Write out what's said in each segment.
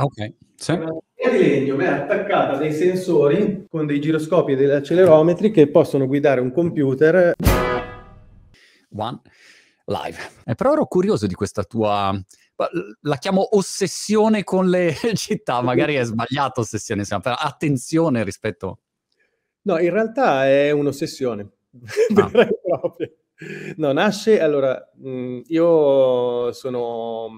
Ok, sì. Una di legno è attaccata a dei sensori con dei giroscopi e degli accelerometri che possono guidare un computer. One live. Eh, però ero curioso di questa tua la chiamo ossessione con le città, magari è sbagliato ossessione, però attenzione rispetto... No, in realtà è un'ossessione, ah. No, nasce, allora, io sono,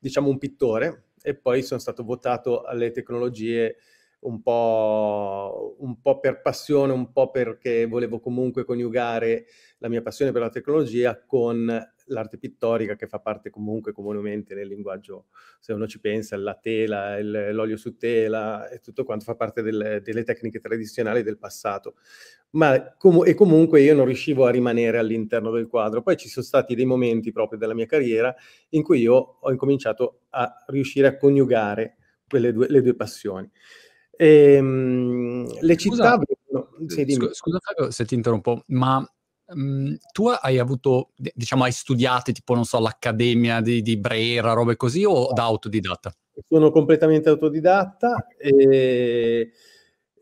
diciamo, un pittore e poi sono stato votato alle tecnologie un po', un po' per passione, un po' perché volevo comunque coniugare la mia passione per la tecnologia con l'arte pittorica che fa parte comunque comunemente nel linguaggio, se uno ci pensa, la tela, il, l'olio su tela e tutto quanto fa parte del, delle tecniche tradizionali del passato. Ma com- e comunque io non riuscivo a rimanere all'interno del quadro. Poi ci sono stati dei momenti proprio della mia carriera in cui io ho incominciato a riuscire a coniugare quelle due, le due passioni. E, um, le scusa, città... No, sì, scusa Fabio se ti interrompo, ma tu hai avuto, diciamo, hai studiato tipo, non so, l'accademia di, di Brera, robe così, o da autodidatta? Sono completamente autodidatta e,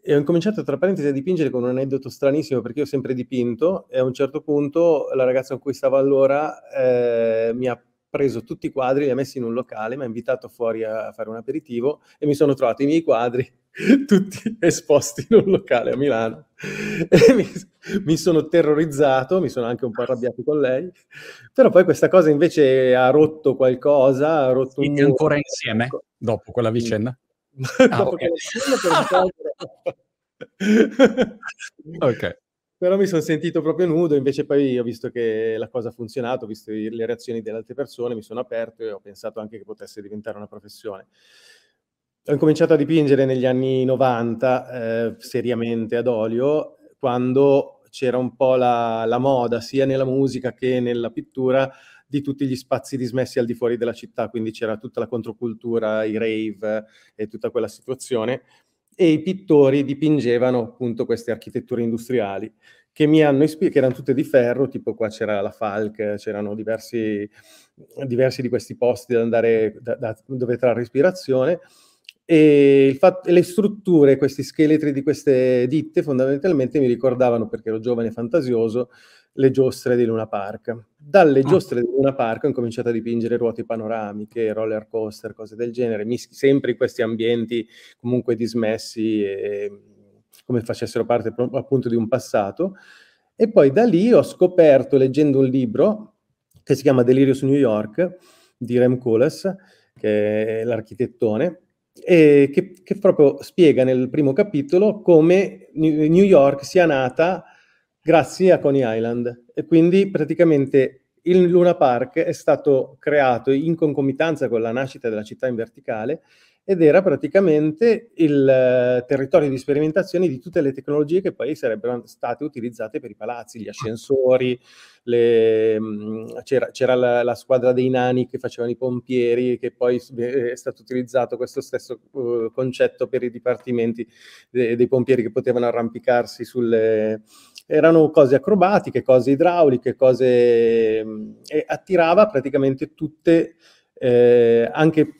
e ho incominciato, tra parentesi, a dipingere con un aneddoto stranissimo, perché io ho sempre dipinto e a un certo punto la ragazza con cui stavo allora eh, mi ha preso tutti i quadri, li ha messi in un locale, mi ha invitato fuori a fare un aperitivo e mi sono trovato i miei quadri tutti esposti in un locale a Milano. Mi, mi, sono terrorizzato, mi sono anche un po' arrabbiato con lei, però poi questa cosa invece ha rotto qualcosa, ha rotto Siete ancora insieme ecco. dopo quella vicenda? ah, dopo okay. quella ok. Però mi sono sentito proprio nudo, invece poi ho visto che la cosa ha funzionato, ho visto le reazioni delle altre persone, mi sono aperto e ho pensato anche che potesse diventare una professione. Ho incominciato a dipingere negli anni 90, eh, seriamente ad olio, quando c'era un po' la, la, moda, sia nella musica che nella pittura, di tutti gli spazi dismessi al di fuori della città, quindi c'era tutta la controcultura, i rave e tutta quella situazione, e i pittori dipingevano appunto queste architetture industriali che mi hanno ispirato, che erano tutte di ferro, tipo qua c'era la Falk, c'erano diversi, diversi di questi posti da andare, da, da, dove trarre ispirazione, e fatto, le strutture, questi scheletri di queste ditte fondamentalmente mi ricordavano, perché ero giovane e fantasioso, le giostre di Luna Park. Dalle ah. giostre di Luna Park ho incominciato a dipingere ruote panoramiche, roller coaster, cose del genere, sempre in questi ambienti comunque dismessi, e, come facessero parte appunto di un passato. E poi da lì ho scoperto, leggendo un libro che si chiama Delirious New York, di Rem Koolhaas, che è l'architettone, e che, che, proprio spiega nel primo capitolo come New York sia nata grazie a Coney Island. E quindi praticamente il Luna Park è stato creato in concomitanza con la nascita della città in verticale ed era praticamente il uh, territorio di sperimentazione di tutte le tecnologie che poi sarebbero state utilizzate per i palazzi, gli ascensori, le, mm, c'era, c'era la, la, squadra dei nani che facevano i pompieri, che poi è stato utilizzato questo stesso uh, concetto per i dipartimenti de, dei pompieri che potevano arrampicarsi sulle... Erano cose acrobatiche, cose idrauliche, cose... Mm, e attirava praticamente tutte... Eh, anche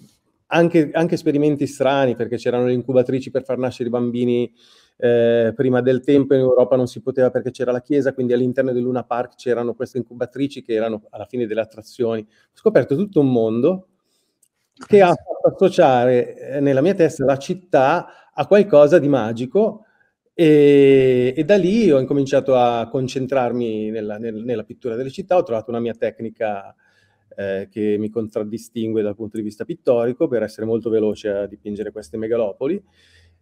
anche, anche, esperimenti strani, perché c'erano le incubatrici per far nascere i bambini eh, prima del tempo, in Europa non si poteva perché c'era la chiesa, quindi all'interno del Luna Park c'erano queste incubatrici che erano alla fine delle attrazioni. Ho scoperto tutto un mondo che ha fatto associare eh, nella mia testa la città a qualcosa di magico e, e da lì ho incominciato a concentrarmi nella, nel, nella pittura delle città, ho trovato una mia tecnica eh, che mi contraddistingue dal punto di vista pittorico per essere molto veloce a dipingere queste megalopoli.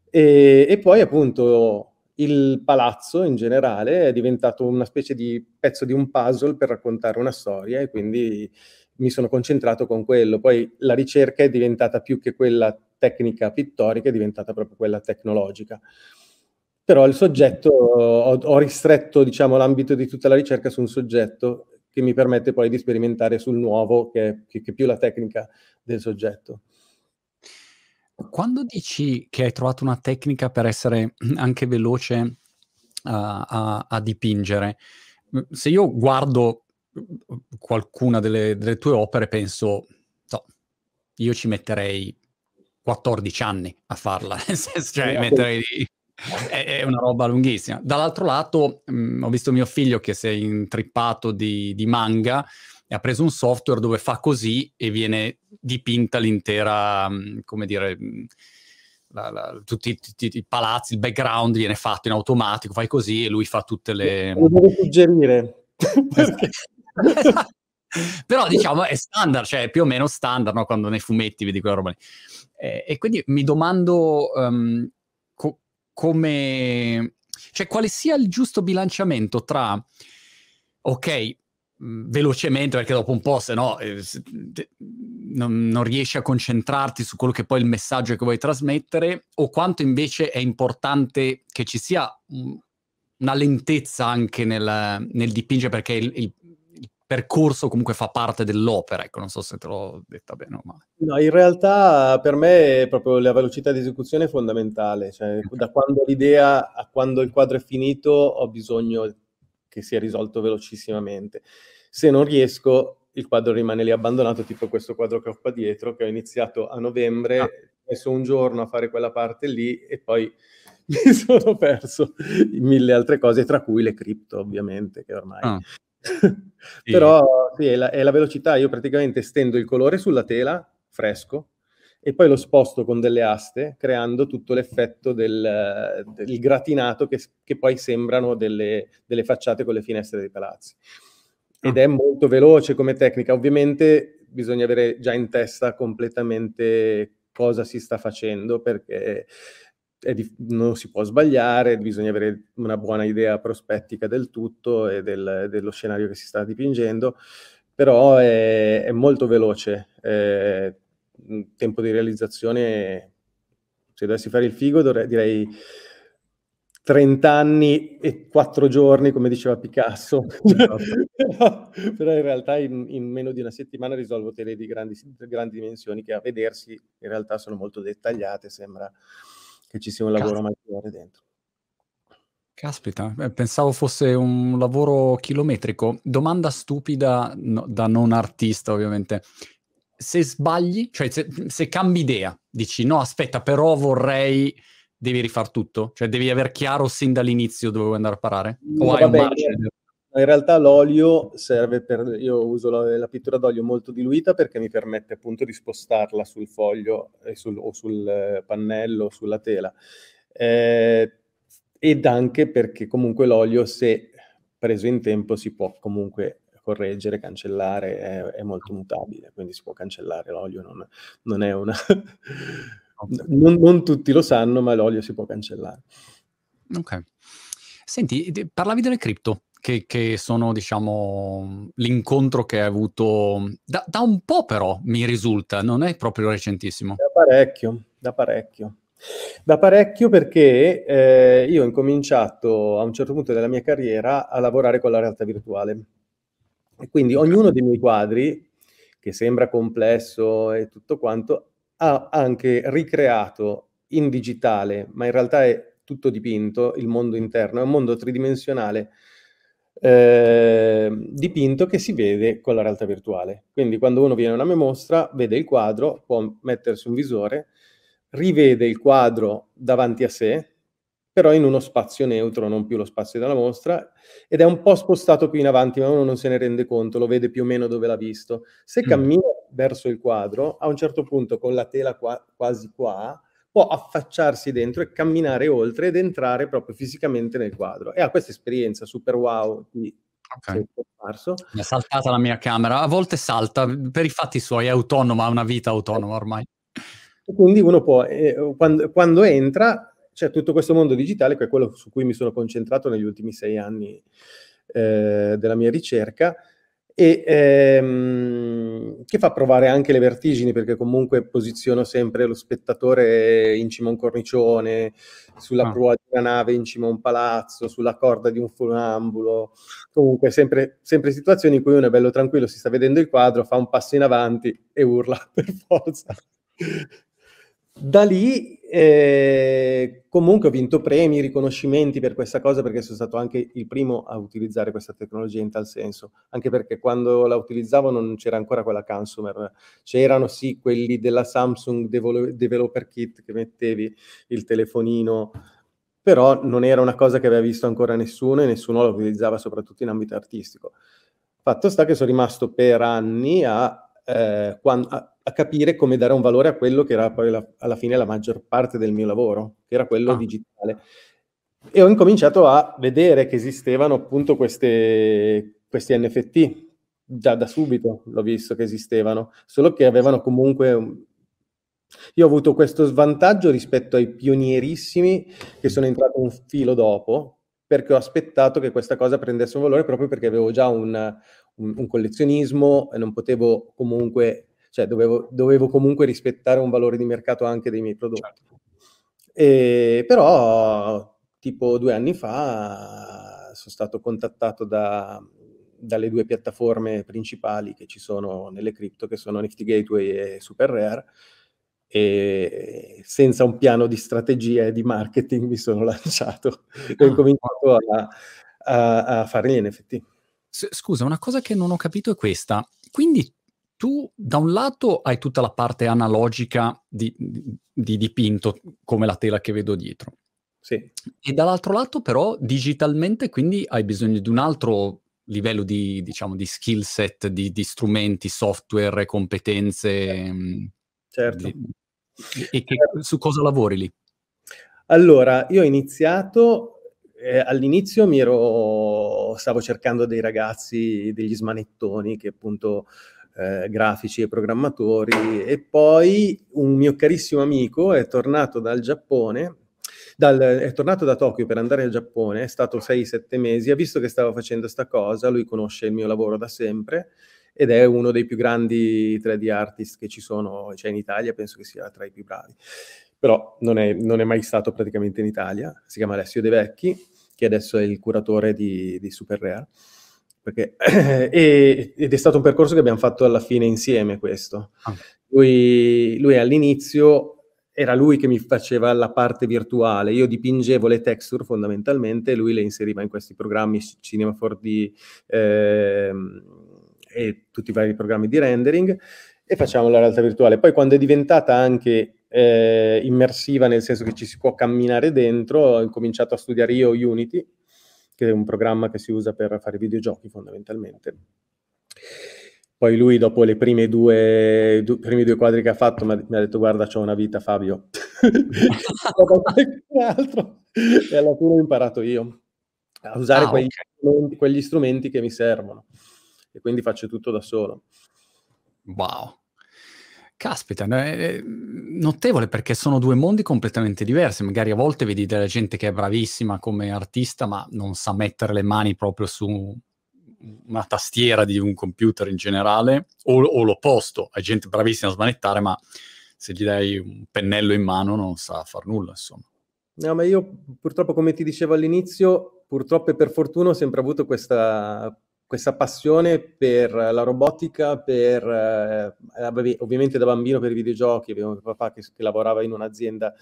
E, e poi appunto il palazzo in generale è diventato una specie di pezzo di un puzzle per raccontare una storia e quindi mi sono concentrato con quello. Poi la ricerca è diventata più che quella tecnica pittorica, è diventata proprio quella tecnologica. Però il soggetto, ho, ho ristretto diciamo, l'ambito di tutta la ricerca su un soggetto che mi permette poi di sperimentare sul nuovo, che, è più la tecnica del soggetto. Quando dici che hai trovato una tecnica per essere anche veloce uh, a, a, dipingere, se io guardo qualcuna delle, delle tue opere penso, no, io ci metterei 14 anni a farla, cioè mettere è, è, una roba lunghissima. Dall'altro lato, mh, mm, ho visto mio figlio che si è intrippato di, di manga e ha preso un software dove fa così e viene dipinta l'intera, mm, come dire, mm, la, la, tutti, tutti, i palazzi, il background viene fatto in automatico, fai così e lui fa tutte le... Lo devo suggerire. Però diciamo è standard, cioè più o meno standard no? quando nei fumetti vedi quella roba lì. Eh, e quindi mi domando um, come, cioè quale sia il giusto bilanciamento tra, ok, velocemente perché dopo un po' se no eh, non, non, riesci a concentrarti su quello che poi il messaggio che vuoi trasmettere o quanto invece è importante che ci sia una lentezza anche nel, nel dipingere perché il, il, percorso comunque fa parte dell'opera ecco non so se te l'ho detta bene o male no in realtà per me proprio la velocità di esecuzione è fondamentale cioè okay. da quando l'idea a quando il quadro è finito ho bisogno che sia risolto velocissimamente. Se non riesco, il quadro rimane lì abbandonato, tipo questo quadro che ho qua dietro, che ho iniziato a novembre, ah. ho messo un giorno a fare quella parte lì e poi mi sono perso in mille altre cose, tra cui le cripto, ovviamente, che ormai... Ah. Però sì, è la, è la velocità, io praticamente stendo il colore sulla tela, fresco, e poi lo sposto con delle aste, creando tutto l'effetto del, del gratinato che, che, poi sembrano delle, delle, facciate con le finestre dei palazzi. Ed ah. è molto veloce come tecnica. Ovviamente bisogna avere già in testa completamente cosa si sta facendo perché di, non si può sbagliare, bisogna avere una buona idea prospettica del tutto e del, dello scenario che si sta dipingendo, però è, è molto veloce. Eh, tempo di realizzazione, se dovessi fare il figo, dovrei, direi 30 anni e 4 giorni, come diceva Picasso. però, però, in realtà in, in, meno di una settimana risolvo tele di grandi, grandi, dimensioni che a vedersi in realtà sono molto dettagliate, sembra che ci sia un lavoro Caspita. maggiore dentro. Caspita, pensavo fosse un lavoro chilometrico. Domanda stupida no, da non artista, ovviamente se sbagli, cioè se, se, cambi idea, dici no, aspetta, però vorrei, devi rifare tutto? Cioè devi aver chiaro sin dall'inizio dove vuoi andare a parare? O no, hai vabbè, un margine? In realtà l'olio serve per... Io uso la, la, pittura d'olio molto diluita perché mi permette appunto di spostarla sul foglio sul, o sul eh, pannello o sulla tela. Eh, ed anche perché comunque l'olio, se preso in tempo, si può comunque correggere, cancellare, è, è, molto mutabile, quindi si può cancellare l'olio, non, non è una... non, non, tutti lo sanno, ma l'olio si può cancellare. Ok. Senti, parlavi delle cripto, che, che sono, diciamo, l'incontro che hai avuto da, da, un po' però, mi risulta, non è proprio recentissimo. Da parecchio, da parecchio. Da parecchio perché eh, io ho incominciato a un certo punto della mia carriera a lavorare con la realtà virtuale. E quindi ognuno dei miei quadri, che sembra complesso e tutto quanto, ha anche ricreato in digitale, ma in realtà è tutto dipinto, il mondo interno, è un mondo tridimensionale eh, dipinto che si vede con la realtà virtuale. Quindi quando uno viene a una mia mostra, vede il quadro, può mettersi un visore, rivede il quadro davanti a sé, però in uno spazio neutro, non più lo spazio della mostra, ed è un po' spostato più in avanti, ma uno non se ne rende conto, lo vede più o meno dove l'ha visto. Se mm. cammina verso il quadro, a un certo punto con la tela qua, quasi qua, può affacciarsi dentro e camminare oltre ed entrare proprio fisicamente nel quadro. E ha questa esperienza super wow di Okay. Mi è saltata la mia camera, a volte salta, per i fatti suoi è autonoma, ha una vita autonoma ormai. Quindi uno può, eh, quando, quando, entra, c'è tutto questo mondo digitale che è quello su cui mi sono concentrato negli ultimi sei anni eh, della mia ricerca e ehm, che fa provare anche le vertigini perché comunque posiziono sempre lo spettatore in cima a un cornicione, sulla ah. prua di una nave in cima a un palazzo, sulla corda di un funambulo, comunque sempre, sempre situazioni in cui uno è bello tranquillo, si sta vedendo il quadro, fa un passo in avanti e urla per forza. Da lì E comunque ho vinto premi, riconoscimenti per questa cosa perché sono stato anche il primo a utilizzare questa tecnologia in tal senso, anche perché quando la utilizzavo non c'era ancora quella consumer, c'erano sì quelli della Samsung Developer Kit che mettevi il telefonino, però non era una cosa che aveva visto ancora nessuno e nessuno la utilizzava soprattutto in ambito artistico. Fatto sta che sono rimasto per anni a, eh, a a capire come dare un valore a quello che era poi la, alla fine la maggior parte del mio lavoro, che era quello ah. digitale. E ho incominciato a vedere che esistevano appunto queste, questi NFT, già da subito l'ho visto che esistevano, solo che avevano comunque... Un... Io ho avuto questo svantaggio rispetto ai pionierissimi che sono entrato un filo dopo, perché ho aspettato che questa cosa prendesse un valore proprio perché avevo già un, un, un collezionismo e non potevo comunque cioè dovevo, dovevo, comunque rispettare un valore di mercato anche dei miei prodotti. Certo. E, però tipo due anni fa sono stato contattato da, dalle due piattaforme principali che ci sono nelle cripto, che sono Nifty Gateway e Super Rare, e senza un piano di strategia e di marketing mi sono lanciato e ho ah, cominciato a, a, a fare gli NFT. Scusa, una cosa che non ho capito è questa. Quindi tu da un lato hai tutta la parte analogica di, di, dipinto, come la tela che vedo dietro. Sì. E dall'altro lato però digitalmente quindi hai bisogno di un altro livello di, diciamo, di skill set, di, di strumenti, software, competenze. Mm, certo. Di, e che, su cosa lavori lì? Allora, io ho iniziato, eh, all'inizio mi ero, stavo cercando dei ragazzi, degli smanettoni che appunto eh, grafici e programmatori e poi un mio carissimo amico è tornato dal Giappone, dal, è tornato da Tokyo per andare al Giappone, è stato 6-7 mesi, ha visto che stavo facendo questa cosa, lui conosce il mio lavoro da sempre ed è uno dei più grandi 3D artist che ci sono, cioè in Italia penso che sia tra i più bravi, però non è, non è mai stato praticamente in Italia, si chiama Alessio De Vecchi, che adesso è il curatore di, di Super Rare. Perché, e, ed è stato un percorso che abbiamo fatto alla fine insieme questo. Ah. Lui, lui, all'inizio era lui che mi faceva la parte virtuale, io dipingevo le texture fondamentalmente, lui le inseriva in questi programmi Cinema 4D eh, e tutti i vari programmi di rendering e facciamo la realtà virtuale. Poi quando è diventata anche eh, immersiva, nel senso che ci si può camminare dentro, ho incominciato a studiare io Unity che è un programma che si usa per fare videogiochi fondamentalmente. Poi lui, dopo le prime due, due, primi due quadri che ha fatto, mi ha, mi ha detto: Guarda, c'ho una vita, Fabio. E alla fine ho imparato io a usare ah, quegli, okay. strumenti, quegli strumenti che mi servono. E quindi faccio tutto da solo. Wow. Caspita, è notevole perché sono due mondi completamente diversi. Magari a volte vedi della gente che è bravissima come artista, ma non sa mettere le mani proprio su una tastiera di un computer in generale, o, o l'opposto, hai gente bravissima a smanettare, ma se gli dai un pennello in mano non sa far nulla, insomma. No, ma io purtroppo, come ti dicevo all'inizio, purtroppo e per fortuna ho sempre avuto questa questa passione per la robotica, per, eh, ovviamente da bambino per i videogiochi, avevo un papà che, che lavorava in un'azienda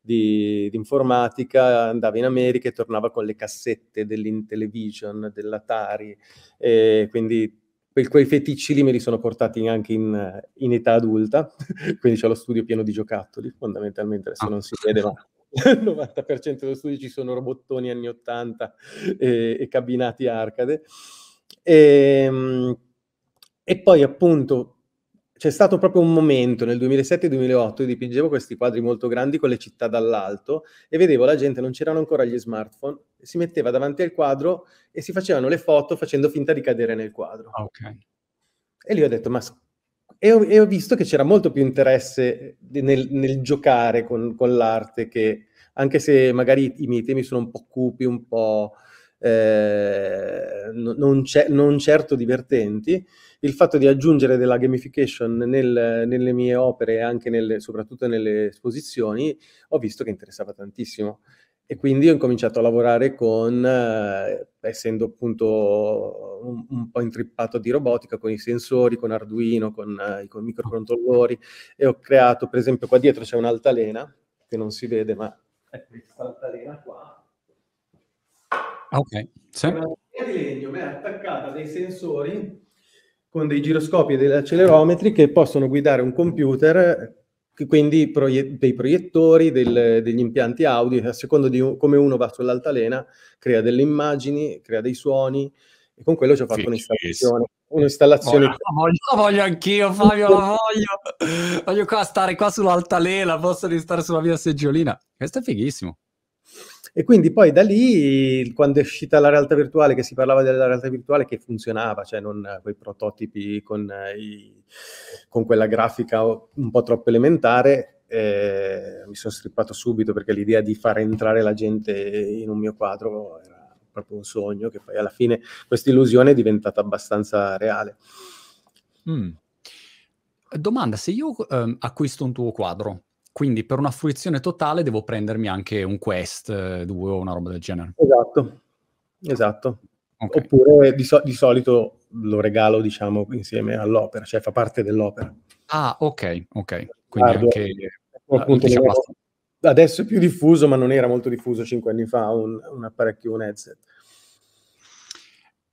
di, di, informatica, andava in America e tornava con le cassette dell'Intellivision, dell'Atari, e quindi quei, quei feticci lì me li sono portati anche in, in età adulta, quindi ho lo studio pieno di giocattoli, fondamentalmente adesso ah. non si vede, ma il 90% dello studio ci sono robottoni anni 80 e, e cabinati arcade. E, ehm, e poi appunto c'è stato proprio un momento nel 2007-2008, io dipingevo questi quadri molto grandi con le città dall'alto e vedevo la gente, non c'erano ancora gli smartphone, si metteva davanti al quadro e si facevano le foto facendo finta di cadere nel quadro. Ah, okay. E lì ho detto, ma... E ho, e ho visto che c'era molto più interesse nel, nel giocare con, con, l'arte che, anche se magari i miei temi sono un po' cupi, un po' eh, non, non, certo divertenti, il fatto di aggiungere della gamification nel, nelle mie opere e anche nelle, soprattutto nelle esposizioni, ho visto che interessava tantissimo. E quindi ho incominciato a lavorare con, eh, essendo appunto un, un, po' intrippato di robotica, con i sensori, con Arduino, con, eh, con microcontrollori, e ho creato, per esempio, qua dietro c'è un'altalena, che non si vede, ma è questa altalena qua. Ok, sì. Una di legno è attaccata a dei sensori con dei giroscopi e degli accelerometri che possono guidare un computer, quindi proie- dei proiettori, del, degli impianti audio, a seconda di un, come uno va sull'altalena, crea delle immagini, crea dei suoni, e con quello ci ho fatto sì, un'installazione. Un'installazione. Voglio, voglio, voglio anch'io, Fabio, la voglio. Voglio qua stare qua sull'altalena, posso di stare sulla mia seggiolina. Questo è fighissimo. E quindi poi da lì, quando è uscita la realtà virtuale, che si parlava della realtà virtuale che funzionava, cioè non quei prototipi con, i, con quella grafica un po' troppo elementare, eh, mi sono strippato subito perché l'idea di far entrare la gente in un mio quadro era proprio un sogno, che poi alla fine questa illusione è diventata abbastanza reale. Mm. Domanda, se io eh, acquisto un tuo quadro, quindi per una fruizione totale devo prendermi anche un Quest 2 o una roba del genere. Esatto, esatto. Okay. Oppure di, so- di, solito lo regalo, diciamo, insieme all'opera, cioè fa parte dell'opera. Ah, ok, ok. Quindi Guardo, anche... Appunto, diciamo, adesso è più diffuso, ma non era molto diffuso cinque anni fa, un, un apparecchio, un headset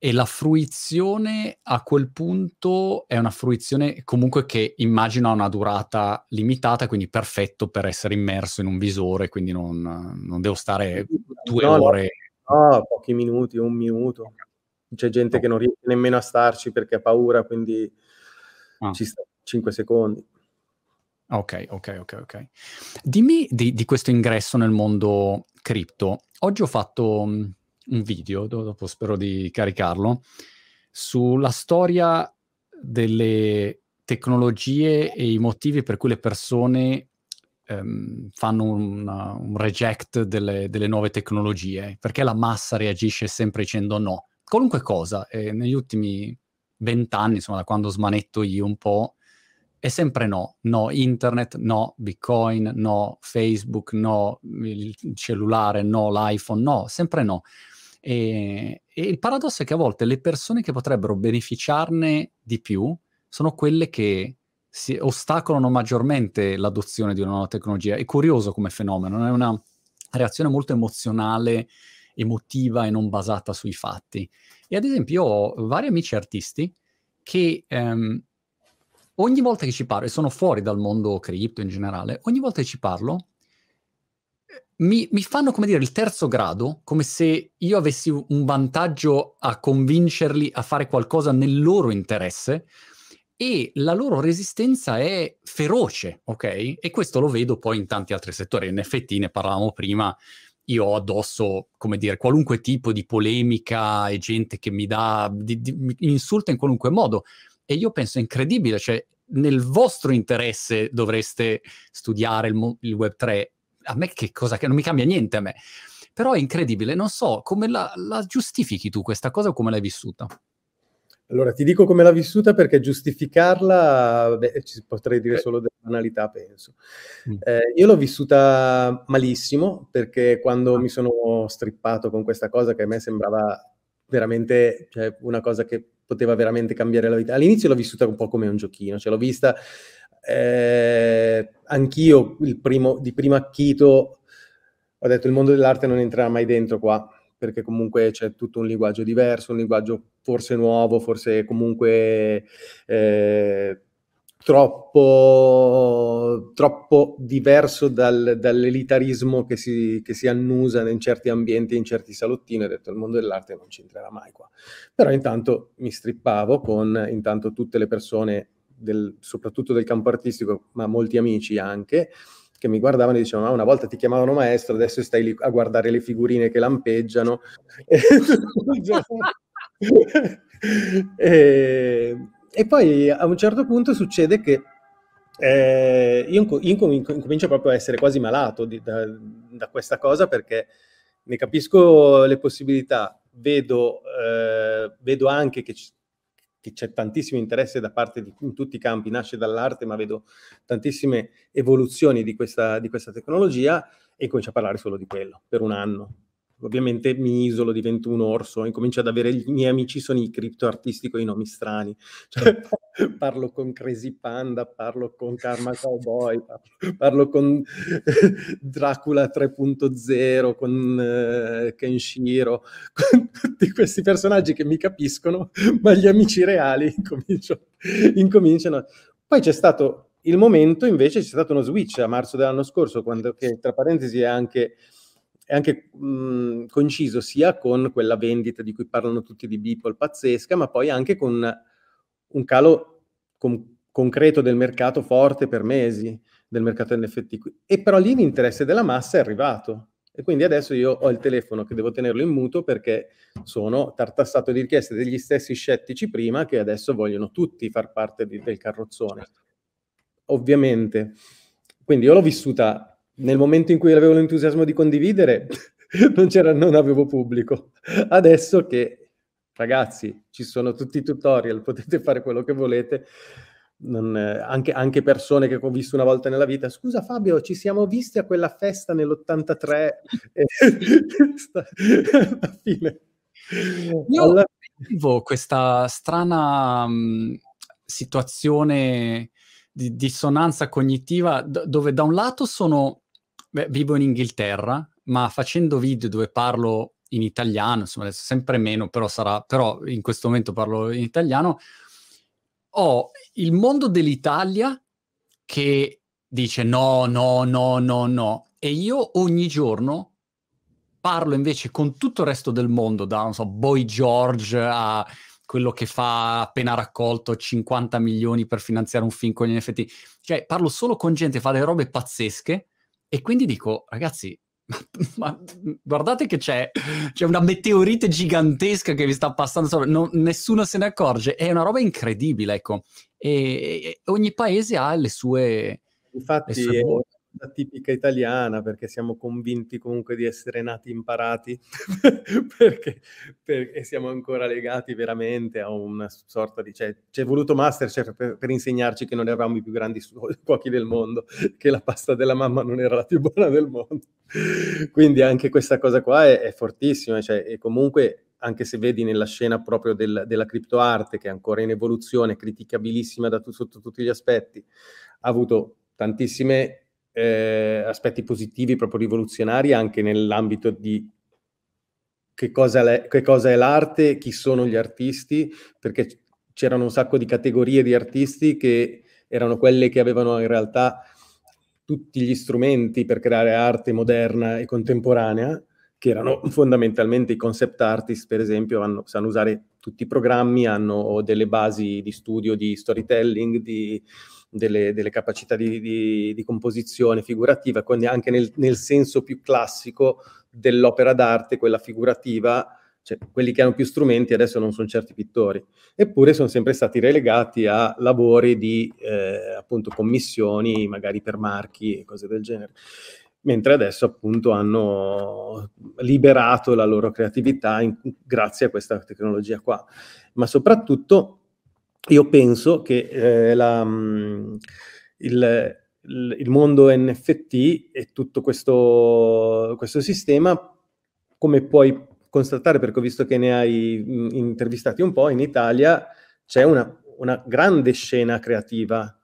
e la fruizione a quel punto è una fruizione comunque che immagino ha una durata limitata, quindi perfetto per essere immerso in un visore, quindi non, non devo stare due no, ore. No, pochi minuti, un minuto. C'è gente no. che non riesce nemmeno a starci perché ha paura, quindi ah. ci sta 5 secondi. Ok, ok, ok, ok. Dimmi di, di questo ingresso nel mondo cripto. Oggi ho fatto un video, dopo spero di caricarlo, sulla storia delle tecnologie e i motivi per cui le persone ehm, fanno una, un reject delle, delle, nuove tecnologie, perché la massa reagisce sempre dicendo no. Qualunque cosa, e negli ultimi vent'anni, insomma, da quando smanetto io un po', è sempre no. No internet, no bitcoin, no Facebook, no il cellulare, no l'iPhone, no, sempre no. E, e, il paradosso è che a volte le persone che potrebbero beneficiarne di più sono quelle che si ostacolano maggiormente l'adozione di una nuova tecnologia. È curioso come fenomeno, è una reazione molto emozionale, emotiva e non basata sui fatti. E ad esempio io ho vari amici artisti che ehm, ogni volta che ci parlo, e sono fuori dal mondo cripto in generale, ogni volta che ci parlo mi, mi, fanno, come dire, il terzo grado, come se io avessi un vantaggio a convincerli a fare qualcosa nel loro interesse e la loro resistenza è feroce, ok? E questo lo vedo poi in tanti altri settori. In effetti, ne parlavamo prima, io ho addosso, come dire, qualunque tipo di polemica e gente che mi dà, di, di, mi insulta in qualunque modo. E io penso è incredibile, cioè nel vostro interesse dovreste studiare il, il Web3 a me che cosa, che non mi cambia niente a me. Però è incredibile, non so come la, la giustifichi tu questa cosa o come l'hai vissuta? Allora, ti dico come l'ha vissuta perché giustificarla, beh, ci potrei dire solo della banalità, penso. Mm. Eh, io l'ho vissuta malissimo perché quando ah. mi sono strippato con questa cosa che a me sembrava veramente cioè, una cosa che poteva veramente cambiare la vita. All'inizio l'ho vissuta un po' come un giochino, cioè l'ho vista eh, anch'io primo, di primo acchito ho detto il mondo dell'arte non entrerà mai dentro qua, perché comunque c'è tutto un linguaggio diverso, un linguaggio forse nuovo, forse comunque eh, troppo, troppo diverso dal, dall'elitarismo che si, che si, annusa in certi ambienti, in certi salottini. Ho detto il mondo dell'arte non ci entrerà mai qua. Però intanto mi strippavo con intanto tutte le persone del, soprattutto del campo artistico, ma molti amici anche, che mi guardavano e dicevano, ma una volta ti chiamavano maestro, adesso stai lì a guardare le figurine che lampeggiano. e, e, poi a un certo punto succede che eh, io, io incomincio proprio a essere quasi malato di, da, da, questa cosa perché ne capisco le possibilità, vedo, eh, vedo anche che ci, che c'è tantissimo interesse da parte di in tutti i campi, nasce dall'arte, ma vedo tantissime evoluzioni di questa, di questa tecnologia e comincio a parlare solo di quello per un anno. Ovviamente mi isolo, divento un orso, incomincio ad avere i miei amici sono i criptoartisti con i nomi strani. Cioè, parlo con Crazy Panda, parlo con Karma Cowboy, parlo con Dracula 3.0, con uh, Kenshiro, con tutti questi personaggi che mi capiscono, ma gli amici reali incominciano. Poi c'è stato il momento, invece, c'è stato uno switch a marzo dell'anno scorso, quando, che tra parentesi è anche è anche mh, coinciso sia con quella vendita di cui parlano tutti di Beeple pazzesca, ma poi anche con un calo con- concreto del mercato forte per mesi, del mercato NFT. E però lì l'interesse della massa è arrivato. E quindi adesso io ho il telefono che devo tenerlo in muto perché sono tartassato di richieste degli stessi scettici prima che adesso vogliono tutti far parte di, del carrozzone. Ovviamente. Quindi io l'ho vissuta nel momento in cui avevo l'entusiasmo di condividere, non, non avevo pubblico. Adesso che, ragazzi, ci sono tutti i tutorial, potete fare quello che volete, non, anche, anche, persone che ho visto una volta nella vita. Scusa Fabio, ci siamo visti a quella festa nell'83. alla fine. Io alla... vivo questa strana mh, situazione di dissonanza cognitiva d- dove da un lato sono Beh, vivo in Inghilterra, ma facendo video dove parlo in italiano, insomma, sempre meno, però sarà, però in questo momento parlo in italiano, ho il mondo dell'Italia che dice no, no, no, no, no, e io ogni giorno parlo invece con tutto il resto del mondo, da, non so, Boy George a quello che fa appena raccolto 50 milioni per finanziare un film con gli NFT. Cioè, parlo solo con gente che fa delle robe pazzesche e quindi dico, ragazzi, ma guardate che c'è, c'è, una meteorite gigantesca che vi sta passando sopra, non, nessuno se ne accorge, è una roba incredibile, ecco. E, e ogni paese ha le sue... Infatti, le sue la tipica italiana perché siamo convinti comunque di essere nati imparati perché, perché, siamo ancora legati veramente a una sorta di... Cioè, c'è voluto Masterchef per, per, insegnarci che non eravamo i più grandi cuochi del mondo, che la pasta della mamma non era la più buona del mondo. Quindi anche questa cosa qua è, è fortissima, cioè, e comunque anche se vedi nella scena proprio del, della criptoarte, che è ancora in evoluzione, criticabilissima da tu, sotto tutti gli aspetti, ha avuto tantissime eh, aspetti positivi, proprio rivoluzionari, anche nell'ambito di che cosa, che cosa è l'arte, chi sono gli artisti, perché c'erano un sacco di categorie di artisti che erano quelle che avevano in realtà tutti gli strumenti per creare arte moderna e contemporanea, che erano fondamentalmente i concept artist, per esempio, hanno, sanno usare tutti i programmi, hanno delle basi di studio di storytelling, di, delle, delle capacità di, di, di, composizione figurativa, quindi anche nel, nel, senso più classico dell'opera d'arte, quella figurativa, cioè quelli che hanno più strumenti adesso non sono certi pittori, eppure sono sempre stati relegati a lavori di eh, appunto commissioni, magari per marchi e cose del genere mentre adesso appunto hanno liberato la loro creatività in, grazie a questa tecnologia qua. Ma soprattutto io penso che eh, la, mm, il, il, mondo NFT e tutto questo, questo, sistema, come puoi constatare, perché ho visto che ne hai mm, intervistati un po', in Italia c'è una, una grande scena creativa.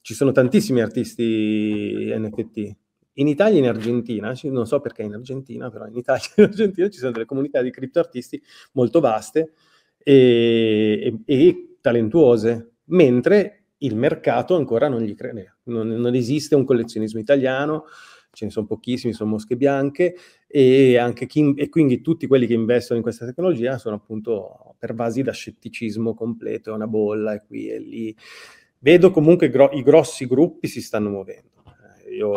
Ci sono tantissimi artisti NFT. In Italia e in Argentina, non so perché in Argentina, però in Italia e in Argentina ci sono delle comunità di criptoartisti molto vaste e, e, e talentuose, mentre il mercato ancora non gli crede. Non, non, esiste un collezionismo italiano, ce ne sono pochissimi, sono mosche bianche, e, chi, e, quindi tutti quelli che investono in questa tecnologia sono appunto pervasi da scetticismo completo, è una bolla, e qui e lì. Vedo comunque gro- i grossi gruppi si stanno muovendo. Io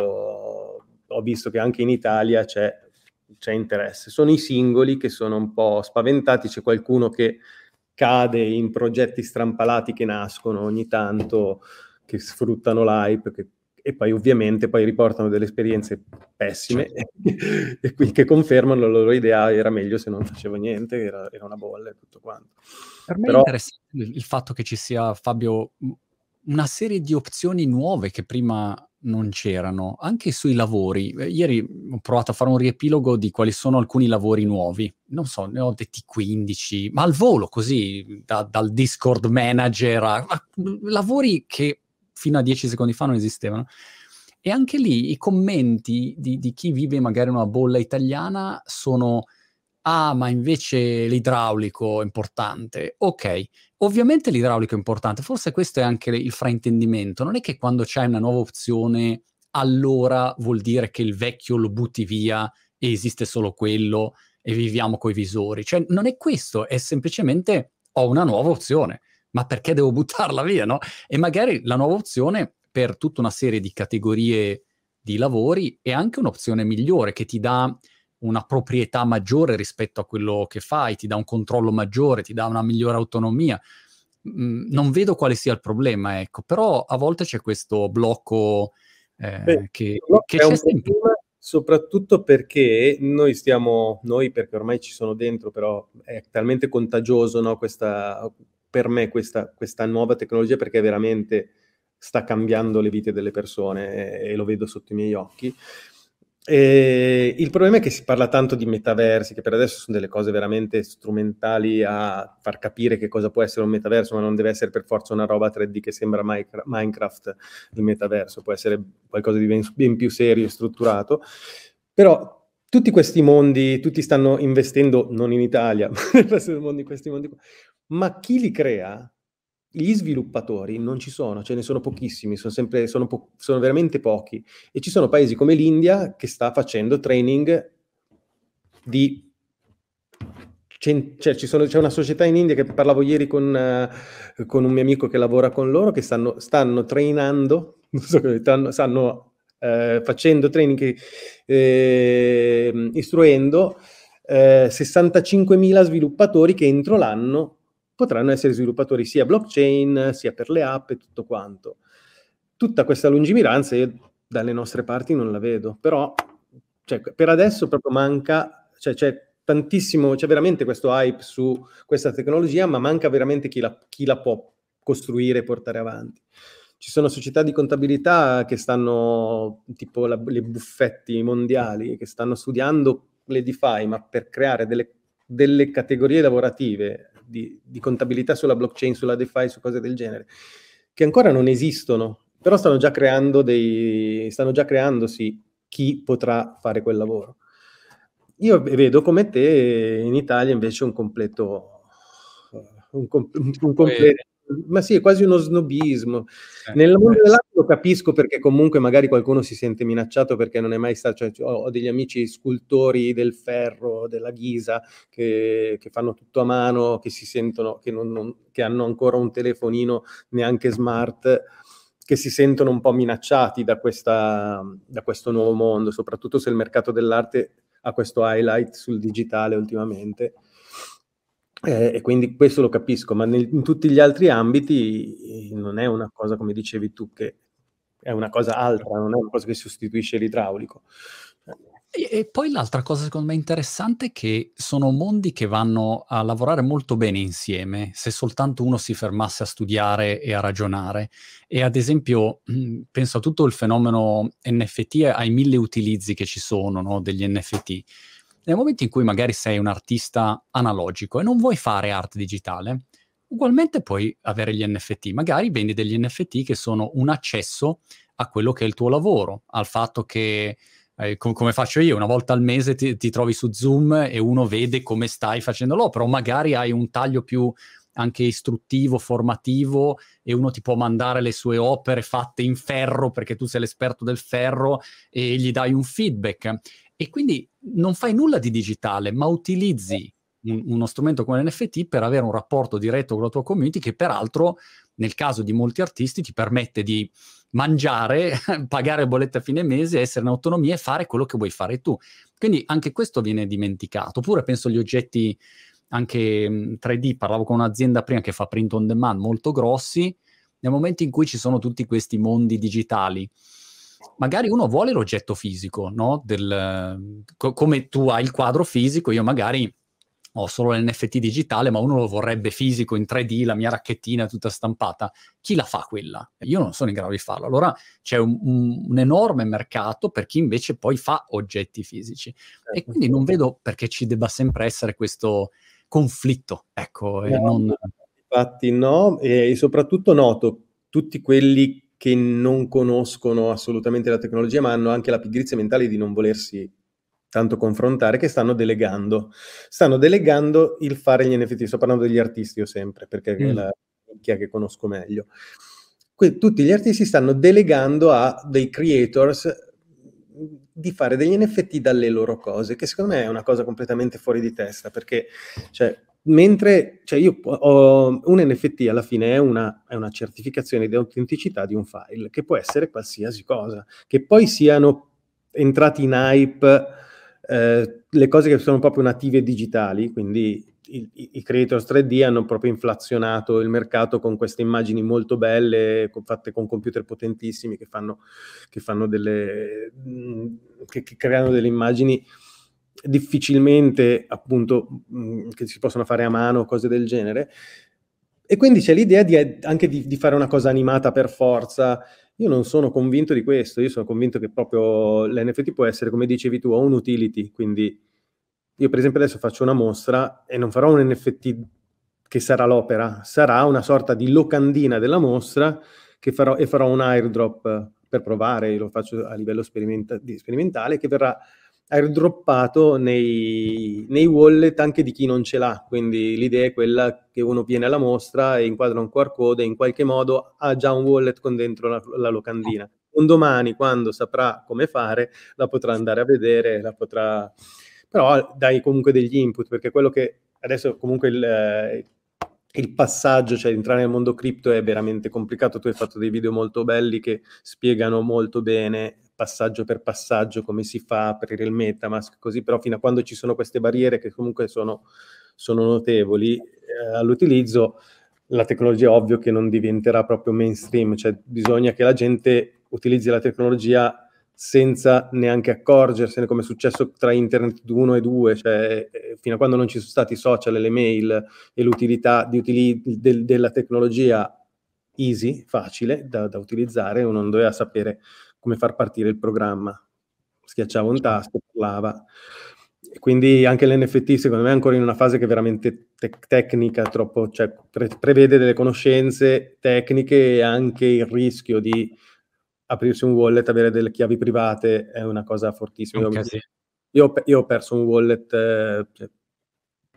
ho visto che anche in Italia c'è, c'è interesse. Sono i singoli che sono un po' spaventati, c'è qualcuno che cade in progetti strampalati che nascono ogni tanto, che sfruttano l'hype, che, e poi ovviamente poi riportano delle esperienze pessime certo. e qui che confermano la loro idea era meglio se non facevo niente, era, era una bolla e tutto quanto. Per me Però... è interessante il fatto che ci sia, Fabio, una serie di opzioni nuove che prima non c'erano, anche sui lavori. Eh, ieri ho provato a fare un riepilogo di quali sono alcuni lavori nuovi. Non so, ne ho detti 15, ma al volo così, da, dal Discord manager a, a lavori che fino a 10 secondi fa non esistevano. E anche lì i commenti di, di chi vive magari in una bolla italiana sono ah, ma invece l'idraulico è importante. Ok, ovviamente l'idraulico è importante, forse questo è anche il fraintendimento. Non è che quando c'è una nuova opzione, allora vuol dire che il vecchio lo butti via e esiste solo quello e viviamo coi visori. Cioè, non è questo, è semplicemente ho una nuova opzione. Ma perché devo buttarla via, no? E magari la nuova opzione per tutta una serie di categorie di lavori è anche un'opzione migliore che ti dà una proprietà maggiore rispetto a quello che fai, ti dà un controllo maggiore, ti dà una migliore autonomia. Mm, non vedo quale sia il problema, ecco, però a volte c'è questo blocco eh, Beh, che, che c'è sempre. Soprattutto perché noi stiamo, noi perché ormai ci sono dentro, però è talmente contagioso no, questa, per me questa, questa nuova tecnologia perché veramente sta cambiando le vite delle persone e, e lo vedo sotto i miei occhi. E il problema è che si parla tanto di metaversi, che per adesso sono delle cose veramente strumentali a far capire che cosa può essere un metaverso, ma non deve essere per forza una roba 3D che sembra Minecraft il metaverso, può essere qualcosa di ben, ben più serio e strutturato. Però tutti questi mondi, tutti stanno investendo, non in Italia, ma nel resto del mondo, in questi mondi, ma chi li crea gli sviluppatori non ci sono, ce ne sono pochissimi, sono, sempre, sono, po- sono veramente pochi. E ci sono paesi come l'India che sta facendo training di... Cioè, sono, c'è una società in India che parlavo ieri con, uh, con, un mio amico che lavora con loro, che stanno, stanno trainando, so, stanno, stanno uh, facendo training, eh, istruendo eh, 65.000 sviluppatori che entro l'anno potranno essere sviluppatori sia blockchain, sia per le app e tutto quanto. Tutta questa lungimiranza io dalle nostre parti non la vedo, però cioè, per adesso proprio manca, cioè, c'è tantissimo, c'è veramente questo hype su questa tecnologia, ma manca veramente chi la, chi la può costruire e portare avanti. Ci sono società di contabilità che stanno, tipo la, le buffetti mondiali, che stanno studiando le DeFi, ma per creare delle, delle categorie lavorative di, di, contabilità sulla blockchain, sulla DeFi, su cose del genere, che ancora non esistono, però stanno già creando dei, stanno già creandosi chi potrà fare quel lavoro. Io vedo come te in Italia invece un completo, un, un, un completo ma sì, è quasi uno snobismo. Eh, Nel mondo eh. dell'arte lo capisco perché comunque magari qualcuno si sente minacciato perché non è mai stato, cioè, ho, ho degli amici scultori del ferro, della ghisa, che, che fanno tutto a mano, che si sentono, che, non, non, che hanno ancora un telefonino neanche smart, che si sentono un po' minacciati da, questa, da questo nuovo mondo, soprattutto se il mercato dell'arte ha questo highlight sul digitale ultimamente. Eh, e quindi questo lo capisco, ma nel, in tutti gli altri ambiti eh, non è una cosa, come dicevi tu, che è una cosa altra, non è una cosa che sostituisce l'idraulico. E, poi l'altra cosa secondo me interessante è che sono mondi che vanno a lavorare molto bene insieme, se soltanto uno si fermasse a studiare e a ragionare. E ad esempio, penso a tutto il fenomeno NFT ai mille utilizzi che ci sono no, degli NFT nel momento in cui magari sei un artista analogico e non vuoi fare arte digitale, ugualmente puoi avere gli NFT. Magari vendi degli NFT che sono un accesso a quello che è il tuo lavoro, al fatto che eh, com- come faccio io, una volta al mese ti, ti, trovi su Zoom e uno vede come stai facendo l'opera, o magari hai un taglio più anche istruttivo, formativo e uno ti può mandare le sue opere fatte in ferro perché tu sei l'esperto del ferro e gli dai un feedback. E quindi non fai nulla di digitale, ma utilizzi un, uno strumento come l'NFT per avere un rapporto diretto con la tua community che peraltro nel caso di molti artisti ti permette di mangiare, pagare bollette a fine mese, essere in autonomia e fare quello che vuoi fare tu. Quindi anche questo viene dimenticato. Oppure penso agli oggetti anche 3D, parlavo con un'azienda prima che fa print on demand molto grossi, nel momento in cui ci sono tutti questi mondi digitali magari uno vuole l'oggetto fisico, no? Del, co- come tu hai il quadro fisico, io magari ho solo l'NFT digitale, ma uno lo vorrebbe fisico in 3D, la mia racchettina tutta stampata. Chi la fa quella? Io non sono in grado di farlo. Allora c'è un, un, un enorme mercato per chi invece poi fa oggetti fisici. Certo. E quindi non vedo perché ci debba sempre essere questo conflitto. Ecco, no, non... Infatti no, e soprattutto noto tutti quelli che non conoscono assolutamente la tecnologia, ma hanno anche la pigrizia mentale di non volersi tanto confrontare, che stanno delegando. Stanno delegando il fare gli NFT. Sto parlando degli artisti io sempre, perché mm. è la nicchia che conosco meglio. Que- tutti gli artisti stanno delegando a dei creators di fare degli NFT dalle loro cose, che secondo me è una cosa completamente fuori di testa, perché cioè, mentre cioè io ho un NFT alla fine è una, è una certificazione di autenticità di un file, che può essere qualsiasi cosa, che poi siano entrati in hype eh, le cose che sono proprio native digitali, quindi i, i, creators 3D hanno proprio inflazionato il mercato con queste immagini molto belle, fatte con computer potentissimi che fanno, che fanno delle... Mh, che, che, creano delle immagini difficilmente appunto mh, che si possono fare a mano, cose del genere. E quindi c'è l'idea di, anche di, di fare una cosa animata per forza, io non sono convinto di questo, io sono convinto che proprio l'NFT può essere, come dicevi tu, un utility, quindi io per esempio adesso faccio una mostra e non farò un NFT che sarà l'opera, sarà una sorta di locandina della mostra farò, e farò un airdrop per provare, lo faccio a livello sperimenta- sperimentale, che verrà airdroppato nei, nei, wallet anche di chi non ce l'ha. Quindi l'idea è quella che uno viene alla mostra e inquadra un QR code e in qualche modo ha già un wallet con dentro la, la locandina. Un domani, quando saprà come fare, la potrà andare a vedere, la potrà... Però dai comunque degli input, perché quello che adesso comunque il, il passaggio, cioè entrare nel mondo cripto è veramente complicato. Tu hai fatto dei video molto belli che spiegano molto bene passaggio per passaggio come si fa a aprire il Metamask, così però fino a quando ci sono queste barriere che comunque sono, sono notevoli eh, all'utilizzo, la tecnologia ovvio che non diventerà proprio mainstream, cioè bisogna che la gente utilizzi la tecnologia senza neanche accorgersene, come è successo tra Internet 1 e 2, cioè eh, fino a quando non ci sono stati i social e le mail e l'utilità utili- del, della tecnologia easy, facile da, da utilizzare, uno non doveva sapere come far partire il programma. Schiacciava un tasto, parlava. E quindi anche l'NFT secondo me è ancora in una fase che è veramente te- tecnica, troppo, cioè pre- prevede delle conoscenze tecniche e anche il rischio di aprirsi un wallet, avere delle chiavi private è una cosa fortissima. Sì. io, io, ho perso un wallet, eh, cioè,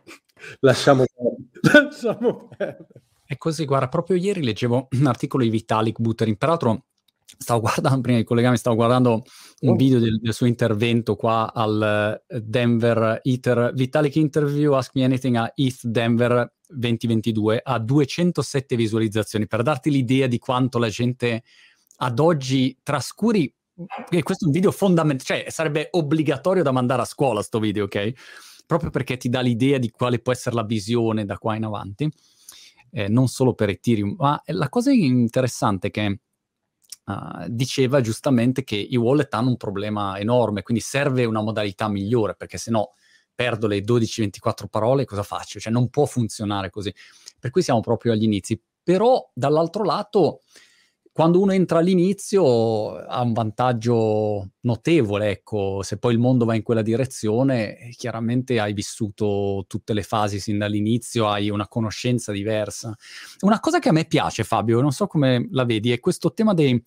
lasciamo perdere. lasciamo perdere. È così, guarda, proprio ieri leggevo un articolo di Vitalik Buterin, peraltro stavo guardando, prima di collegarmi, stavo guardando un oh. video del, del, suo intervento qua al eh, Denver Ether Vitalik Interview Ask Me Anything a ETH Denver 2022, ha 207 visualizzazioni, per darti l'idea di quanto la gente ad oggi trascuri, questo è un video fondamentale, cioè sarebbe obbligatorio da mandare a scuola sto video, ok? Proprio perché ti dà l'idea di quale può essere la visione da qua in avanti, eh, non solo per Ethereum, ma la cosa interessante è che uh, diceva giustamente che i wallet hanno un problema enorme, quindi serve una modalità migliore, perché se no perdo le 12-24 parole, cosa faccio? Cioè non può funzionare così. Per cui siamo proprio agli inizi. Però dall'altro lato quando uno entra all'inizio ha un vantaggio notevole, ecco, se poi il mondo va in quella direzione, chiaramente hai vissuto tutte le fasi sin dall'inizio, hai una conoscenza diversa. Una cosa che a me piace, Fabio, non so come la vedi, è questo tema dei,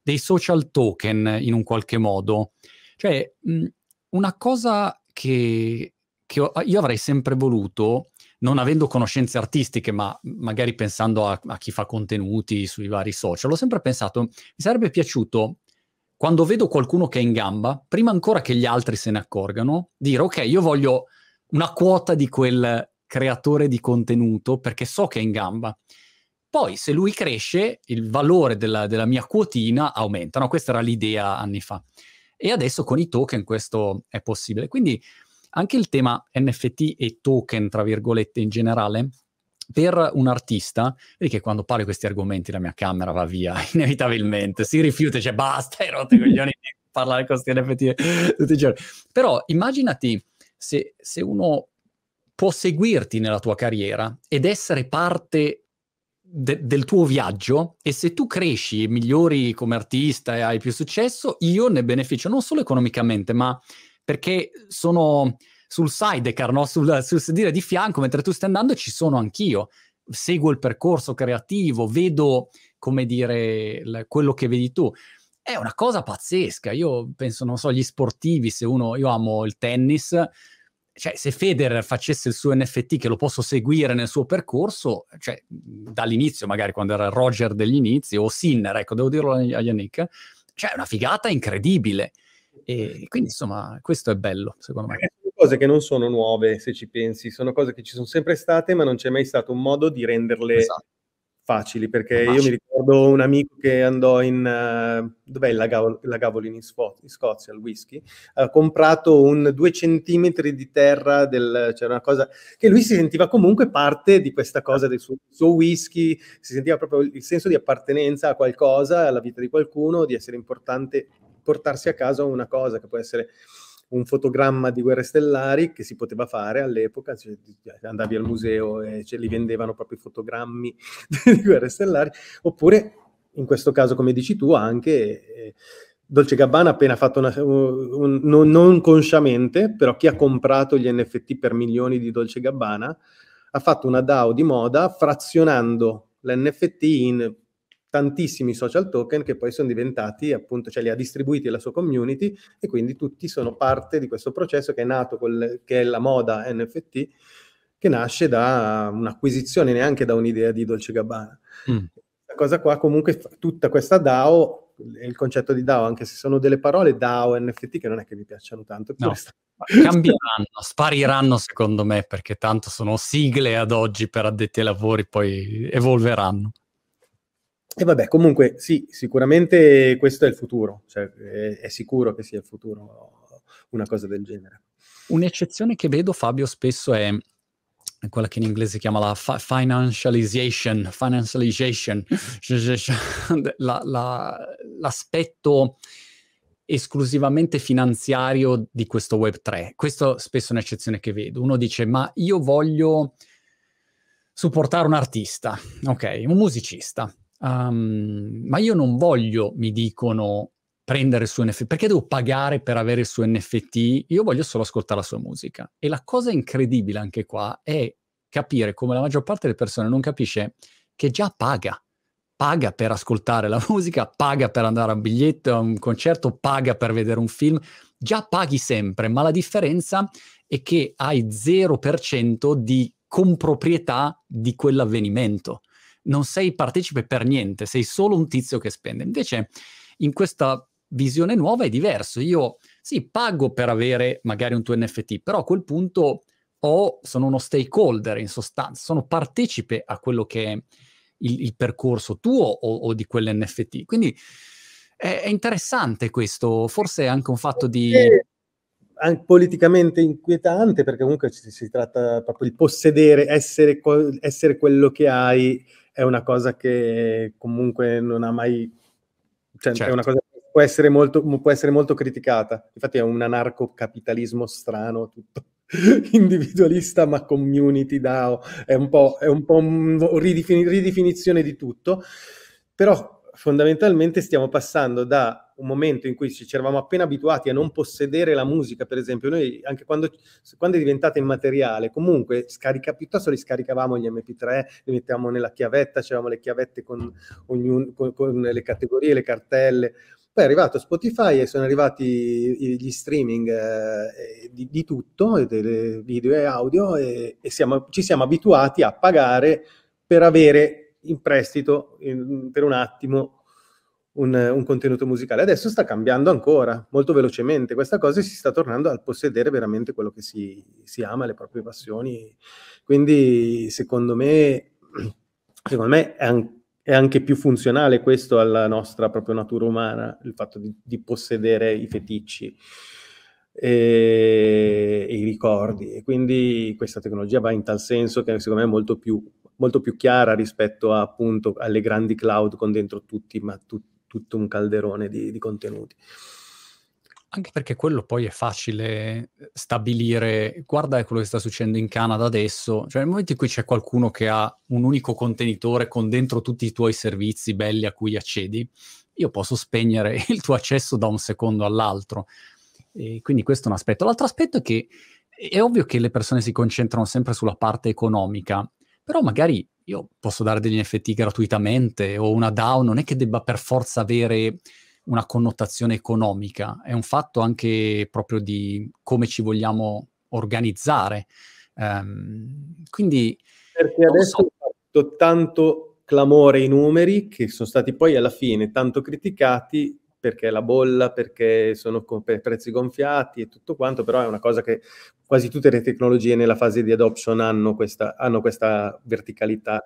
dei social token in un qualche modo. Cioè, mh, una cosa che, che io avrei sempre voluto non avendo conoscenze artistiche, ma magari pensando a, a, chi fa contenuti sui vari social, ho sempre pensato, mi sarebbe piaciuto, quando vedo qualcuno che è in gamba, prima ancora che gli altri se ne accorgano, dire ok, io voglio una quota di quel creatore di contenuto perché so che è in gamba. Poi se lui cresce, il valore della, della mia quotina aumenta. No? Questa era l'idea anni fa. E adesso con i token questo è possibile. Quindi anche il tema NFT e token, tra virgolette, in generale, per un artista, vedi che quando parlo di questi argomenti la mia camera va via, inevitabilmente, si rifiuta, cioè basta, hai rotto i coglioni di parlare con questi NFT tutti i giorni. Però immaginati se, se uno può seguirti nella tua carriera ed essere parte de- del tuo viaggio e se tu cresci e migliori come artista e hai più successo, io ne beneficio non solo economicamente, ma perché sono sul sidecar, no? sul, sul sedile di fianco, mentre tu stai andando ci sono anch'io. Seguo il percorso creativo, vedo, come dire, l- quello che vedi tu. È una cosa pazzesca. Io penso, non so, gli sportivi, se uno, io amo il tennis, cioè, se Federer facesse il suo NFT che lo posso seguire nel suo percorso, cioè, dall'inizio, magari quando era Roger degli inizi, o Sinner, ecco, devo dirlo a Yannick, cioè, è una figata incredibile. E quindi, insomma, questo è bello, secondo me. Cose che non sono nuove, se ci pensi, sono cose che ci sono sempre state, ma non c'è mai stato un modo di renderle esatto facili, perché Facile. io mi ricordo un amico che andò in, uh, dov'è il Lagavolo, Lagavolo in, Sfo- in, Scozia, il whisky, ha comprato un due centimetri di terra, del, cioè una cosa che lui si sentiva comunque parte di questa cosa del suo, suo, whisky, si sentiva proprio il senso di appartenenza a qualcosa, alla vita di qualcuno, di essere importante portarsi a casa una cosa che può essere un fotogramma di Guerre Stellari che si poteva fare all'epoca, cioè, andavi al museo e ce li vendevano proprio i fotogrammi di Guerre Stellari, oppure in questo caso, come dici tu, anche eh, Dolce Gabbana ha appena fatto una, un, non, non consciamente, però chi ha comprato gli NFT per milioni di Dolce Gabbana ha fatto una DAO di moda frazionando l'NFT in tantissimi social token che poi sono diventati appunto, cioè li ha distribuiti alla sua community e quindi tutti sono parte di questo processo che è nato, col, che è la moda NFT, che nasce da un'acquisizione, neanche da un'idea di Dolce Gabbana. Mm. La cosa qua comunque, tutta questa DAO, il concetto di DAO, anche se sono delle parole DAO, NFT, che non è che mi piacciono tanto. No. Sta... Cambieranno, spariranno secondo me, perché tanto sono sigle ad oggi per addetti ai lavori, poi evolveranno. E vabbè, comunque sì, sicuramente questo è il futuro, cioè è, è, sicuro che sia il futuro una cosa del genere. Un'eccezione che vedo, Fabio, spesso è quella che in inglese chiama la fi- financialization, financialization la, la, l'aspetto esclusivamente finanziario di questo Web3. Questo spesso è un'eccezione che vedo. Uno dice, ma io voglio supportare un artista, ok, un musicista Um, ma io non voglio, mi dicono, prendere il suo NFT, perché devo pagare per avere il suo NFT? Io voglio solo ascoltare la sua musica. E la cosa incredibile anche qua è capire come la maggior parte delle persone non capisce che già paga. Paga per ascoltare la musica, paga per andare a un biglietto, a un concerto, paga per vedere un film. Già paghi sempre, ma la differenza è che hai 0% di comproprietà di quell'avvenimento non sei partecipe per niente, sei solo un tizio che spende. Invece in questa visione nuova è diverso. Io sì, pago per avere magari un tuo NFT, però a quel punto ho, sono uno stakeholder in sostanza, sono partecipe a quello che è il, il percorso tuo o, o di quell'NFT. Quindi è, è, interessante questo, forse è anche un fatto di... È politicamente inquietante perché comunque si, si tratta proprio di possedere, essere, essere quello che hai è una cosa che comunque non ha mai... Cioè, certo. è una cosa che può essere, molto, può essere molto criticata. Infatti è un anarcocapitalismo strano, tutto individualista ma community DAO, è un po', è un po' una ridefin- ridefinizione di tutto, però fondamentalmente stiamo passando da un momento in cui ci eravamo appena abituati a non possedere la musica, per esempio, noi anche quando, quando è diventata immateriale, comunque scarica, piuttosto li scaricavamo gli MP3, li mettevamo nella chiavetta, avevamo le chiavette con, ognun, con, con le categorie, le cartelle. Poi è arrivato Spotify e sono arrivati gli streaming eh, di, di, tutto, video e audio, e, e siamo, ci siamo abituati a pagare per avere in prestito in, per un attimo un, un, contenuto musicale. Adesso sta cambiando ancora, molto velocemente questa cosa e si sta tornando a possedere veramente quello che si, si ama, le proprie passioni. Quindi secondo me, secondo me è, an- è, anche più funzionale questo alla nostra propria natura umana, il fatto di, di possedere i feticci. E, e, i ricordi e quindi questa tecnologia va in tal senso che secondo me è molto più molto più chiara rispetto a, appunto alle grandi cloud con dentro tutti, ma tu, tutto un calderone di, di contenuti. Anche perché quello poi è facile stabilire, guarda quello che sta succedendo in Canada adesso, cioè nel momento in cui c'è qualcuno che ha un unico contenitore con dentro tutti i tuoi servizi belli a cui accedi, io posso spegnere il tuo accesso da un secondo all'altro. E quindi questo è un aspetto. L'altro aspetto è che è ovvio che le persone si concentrano sempre sulla parte economica, però magari io posso dare degli NFT gratuitamente o una DAO non è che debba per forza avere una connotazione economica, è un fatto anche proprio di come ci vogliamo organizzare. Um, quindi... Perché adesso so. ho fatto tanto clamore i numeri che sono stati poi alla fine tanto criticati perché la bolla, perché sono prezzi gonfiati e tutto quanto, però è una cosa che quasi tutte le tecnologie nella fase di adoption hanno questa, hanno questa verticalità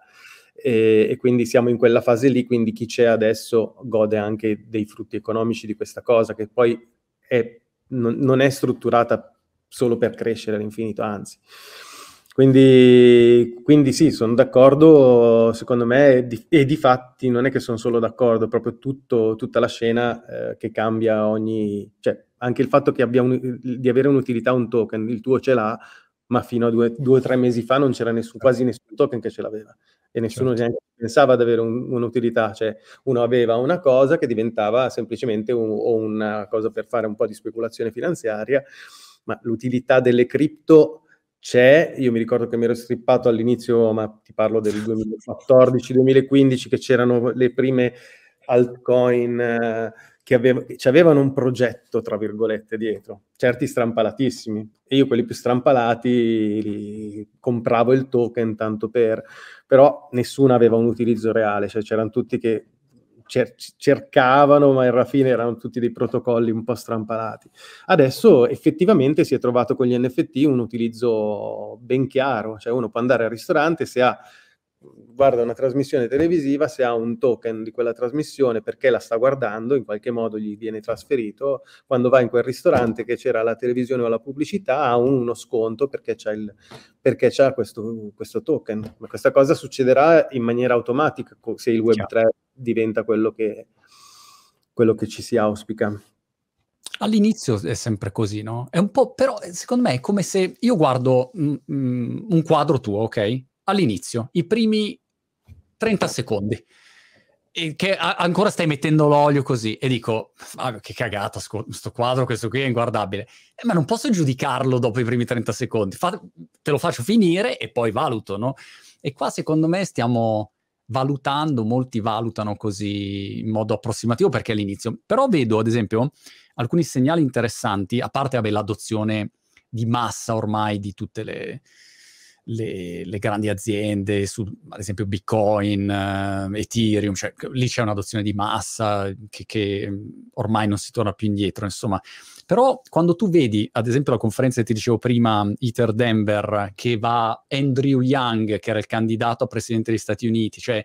e, e, quindi siamo in quella fase lì, quindi chi c'è adesso gode anche dei frutti economici di questa cosa, che poi è, non, non, è strutturata solo per crescere all'infinito, anzi. Quindi, quindi sì, sono d'accordo, secondo me, e di, e di, fatti non è che sono solo d'accordo, proprio tutto, tutta la scena eh, che cambia ogni... cioè anche il fatto che abbia un, di avere un'utilità un token, il tuo ce l'ha, ma fino a due o tre mesi fa non c'era nessun, quasi nessun token che ce l'aveva e nessuno certo. neanche pensava ad avere un, un'utilità, cioè uno aveva una cosa che diventava semplicemente un, una cosa per fare un po' di speculazione finanziaria, ma l'utilità delle cripto c'è, io mi ricordo che mi ero strippato all'inizio, ma ti parlo del 2014-2015, che c'erano le prime altcoin eh, che, aveva, che avevano un progetto, tra virgolette, dietro, certi strampalatissimi. E io quelli più strampalati compravo il token tanto per... però nessuno aveva un utilizzo reale, cioè c'erano tutti che cer- cercavano, ma alla fine erano tutti dei protocolli un po' strampalati. Adesso effettivamente si è trovato con gli NFT un utilizzo ben chiaro, cioè uno può andare al ristorante se ha guarda una trasmissione televisiva, se ha un token di quella trasmissione perché la sta guardando, in qualche modo gli viene trasferito, quando va in quel ristorante che c'era la televisione o la pubblicità ha uno sconto perché c'è, il, perché c'è questo, questo, token. Ma questa cosa succederà in maniera automatica se il Web3 Chiaro. diventa quello che, quello che ci si auspica. All'inizio è sempre così, no? È un po', però secondo me è come se io guardo mm, mm un quadro tuo, ok? All'inizio, i primi 30 secondi, che ancora stai mettendo l'olio così, e dico, ah, che cagata, questo quadro, questo qui è inguardabile. Eh, ma non posso giudicarlo dopo i primi 30 secondi, Fa- te lo faccio finire e poi valuto, no? E qua secondo me stiamo valutando, molti valutano così in modo approssimativo perché all'inizio. Però vedo, ad esempio, alcuni segnali interessanti, a parte vabbè, l'adozione di massa ormai di tutte le, le, le, grandi aziende, su, ad esempio Bitcoin, uh, Ethereum, cioè lì c'è un'adozione di massa che, che, ormai non si torna più indietro, insomma. Però quando tu vedi, ad esempio, la conferenza che ti dicevo prima, ITER Denver, che va Andrew Young, che era il candidato a presidente degli Stati Uniti, cioè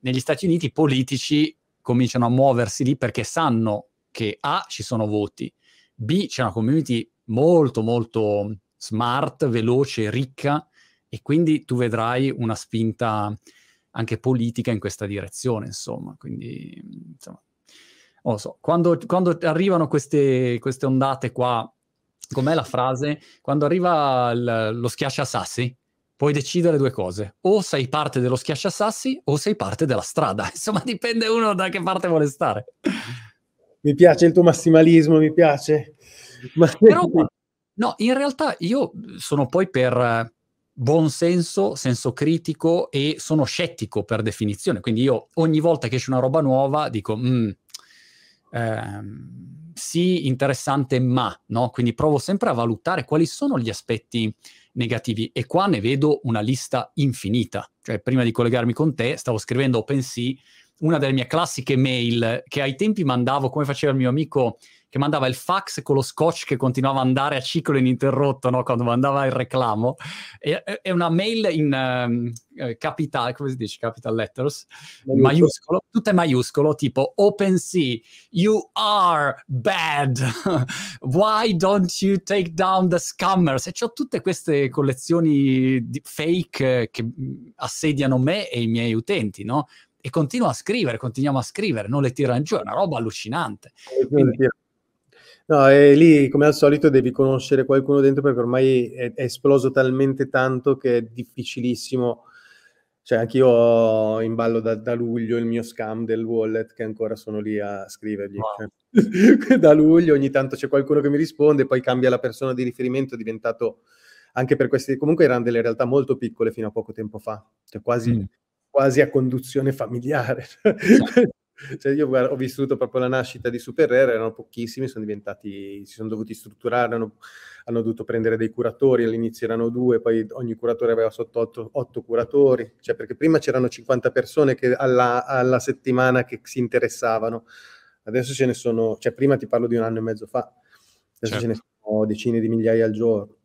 negli Stati Uniti i politici cominciano a muoversi lì perché sanno che A, ci sono voti, B, c'è una community molto, molto smart, veloce, ricca, e quindi tu vedrai una spinta anche politica in questa direzione, insomma. Quindi, insomma, non lo so, quando, quando arrivano queste, queste, ondate qua, com'è la frase? Quando arriva il, lo schiacciasassi, puoi decidere due cose, o sei parte dello schiacciasassi o sei parte della strada, insomma dipende uno da che parte vuole stare. Mi piace il tuo massimalismo, mi piace. Ma... Però, no, in realtà io sono poi per buon senso, senso critico e sono scettico per definizione. Quindi io ogni volta che esce una roba nuova dico, mm, ehm, sì, interessante, ma, no? Quindi provo sempre a valutare quali sono gli aspetti negativi e qua ne vedo una lista infinita. Cioè, prima di collegarmi con te, stavo scrivendo OpenSea, una delle mie classiche mail che ai tempi mandavo, come faceva il mio amico che mandava il fax con lo scotch che continuava ad andare a ciclo ininterrotto no? quando mandava il reclamo. E, è una mail in um, capital, come si dice? Capital letters, maiuscolo. è maiuscolo, tipo OpenSea, you are bad, why don't you take down the scammers? E ho tutte queste collezioni fake che assediano me e i miei utenti, no? E continuo a scrivere, continuiamo a scrivere, non le tirano giù, è una roba allucinante. Quindi, No, e lì come al solito devi conoscere qualcuno dentro perché ormai è, è esploso talmente tanto che è difficilissimo. Cioè, anch'io ho in ballo da, da, luglio il mio scam del wallet che ancora sono lì a scrivergli. Wow. da luglio ogni tanto c'è qualcuno che mi risponde, poi cambia la persona di riferimento, è diventato anche per questi, comunque erano delle realtà molto piccole fino a poco tempo fa, cioè quasi, mm. Quasi a conduzione familiare. Cioè io ho vissuto proprio la nascita di Super Rare, erano pochissimi, sono diventati, si sono dovuti strutturare, hanno, hanno dovuto prendere dei curatori, all'inizio erano due, poi ogni curatore aveva sotto otto, otto curatori, cioè perché prima c'erano 50 persone che alla, alla, settimana che si interessavano, adesso ce ne sono, cioè prima ti parlo di un anno e mezzo fa, adesso certo. ce ne certo. sono decine di migliaia al giorno.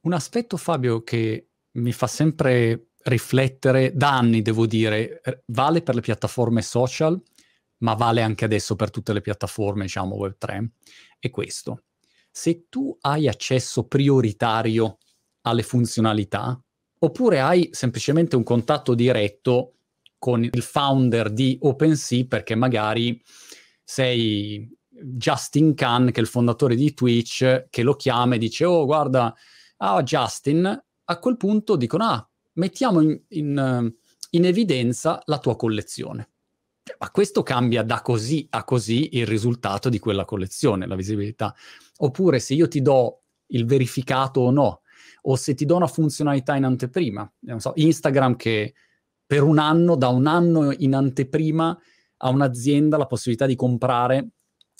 Un aspetto Fabio che mi fa sempre riflettere da anni, devo dire, eh, vale per le piattaforme social, ma vale anche adesso per tutte le piattaforme, diciamo, Web3, è questo. Se tu hai accesso prioritario alle funzionalità, oppure hai semplicemente un contatto diretto con il founder di OpenSea, perché magari sei Justin Khan, che è il fondatore di Twitch, che lo chiama e dice, oh, guarda, ah, Justin, a quel punto dicono, ah, mettiamo in, in, eh, in evidenza la tua collezione. Ma questo cambia da così a così il risultato di quella collezione, la visibilità. Oppure se io ti do il verificato o no, o se ti do una funzionalità in anteprima, non so, Instagram che per un anno, da un anno in anteprima a un'azienda la possibilità di comprare,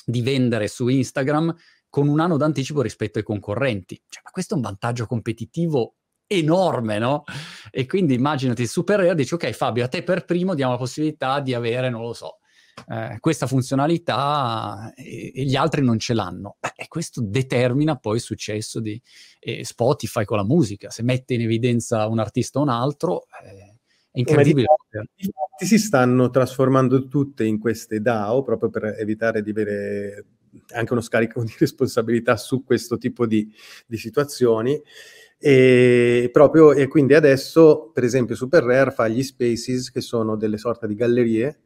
di vendere su Instagram con un anno d'anticipo rispetto ai concorrenti. Cioè, ma questo è un vantaggio competitivo enorme, no? E quindi immaginati Super Rare, dici ok Fabio, a te per primo diamo la possibilità di avere, non lo so, eh, questa funzionalità e, e, gli altri non ce l'hanno. Beh, e questo determina poi il successo di eh, Spotify con la musica. Se mette in evidenza un artista o un altro, eh, è incredibile. Infatti si stanno trasformando tutte in queste DAO proprio per evitare di avere anche uno scarico di responsabilità su questo tipo di, di situazioni. E, proprio, e quindi adesso, per esempio, Super Rare fa gli spaces che sono delle sorte di gallerie.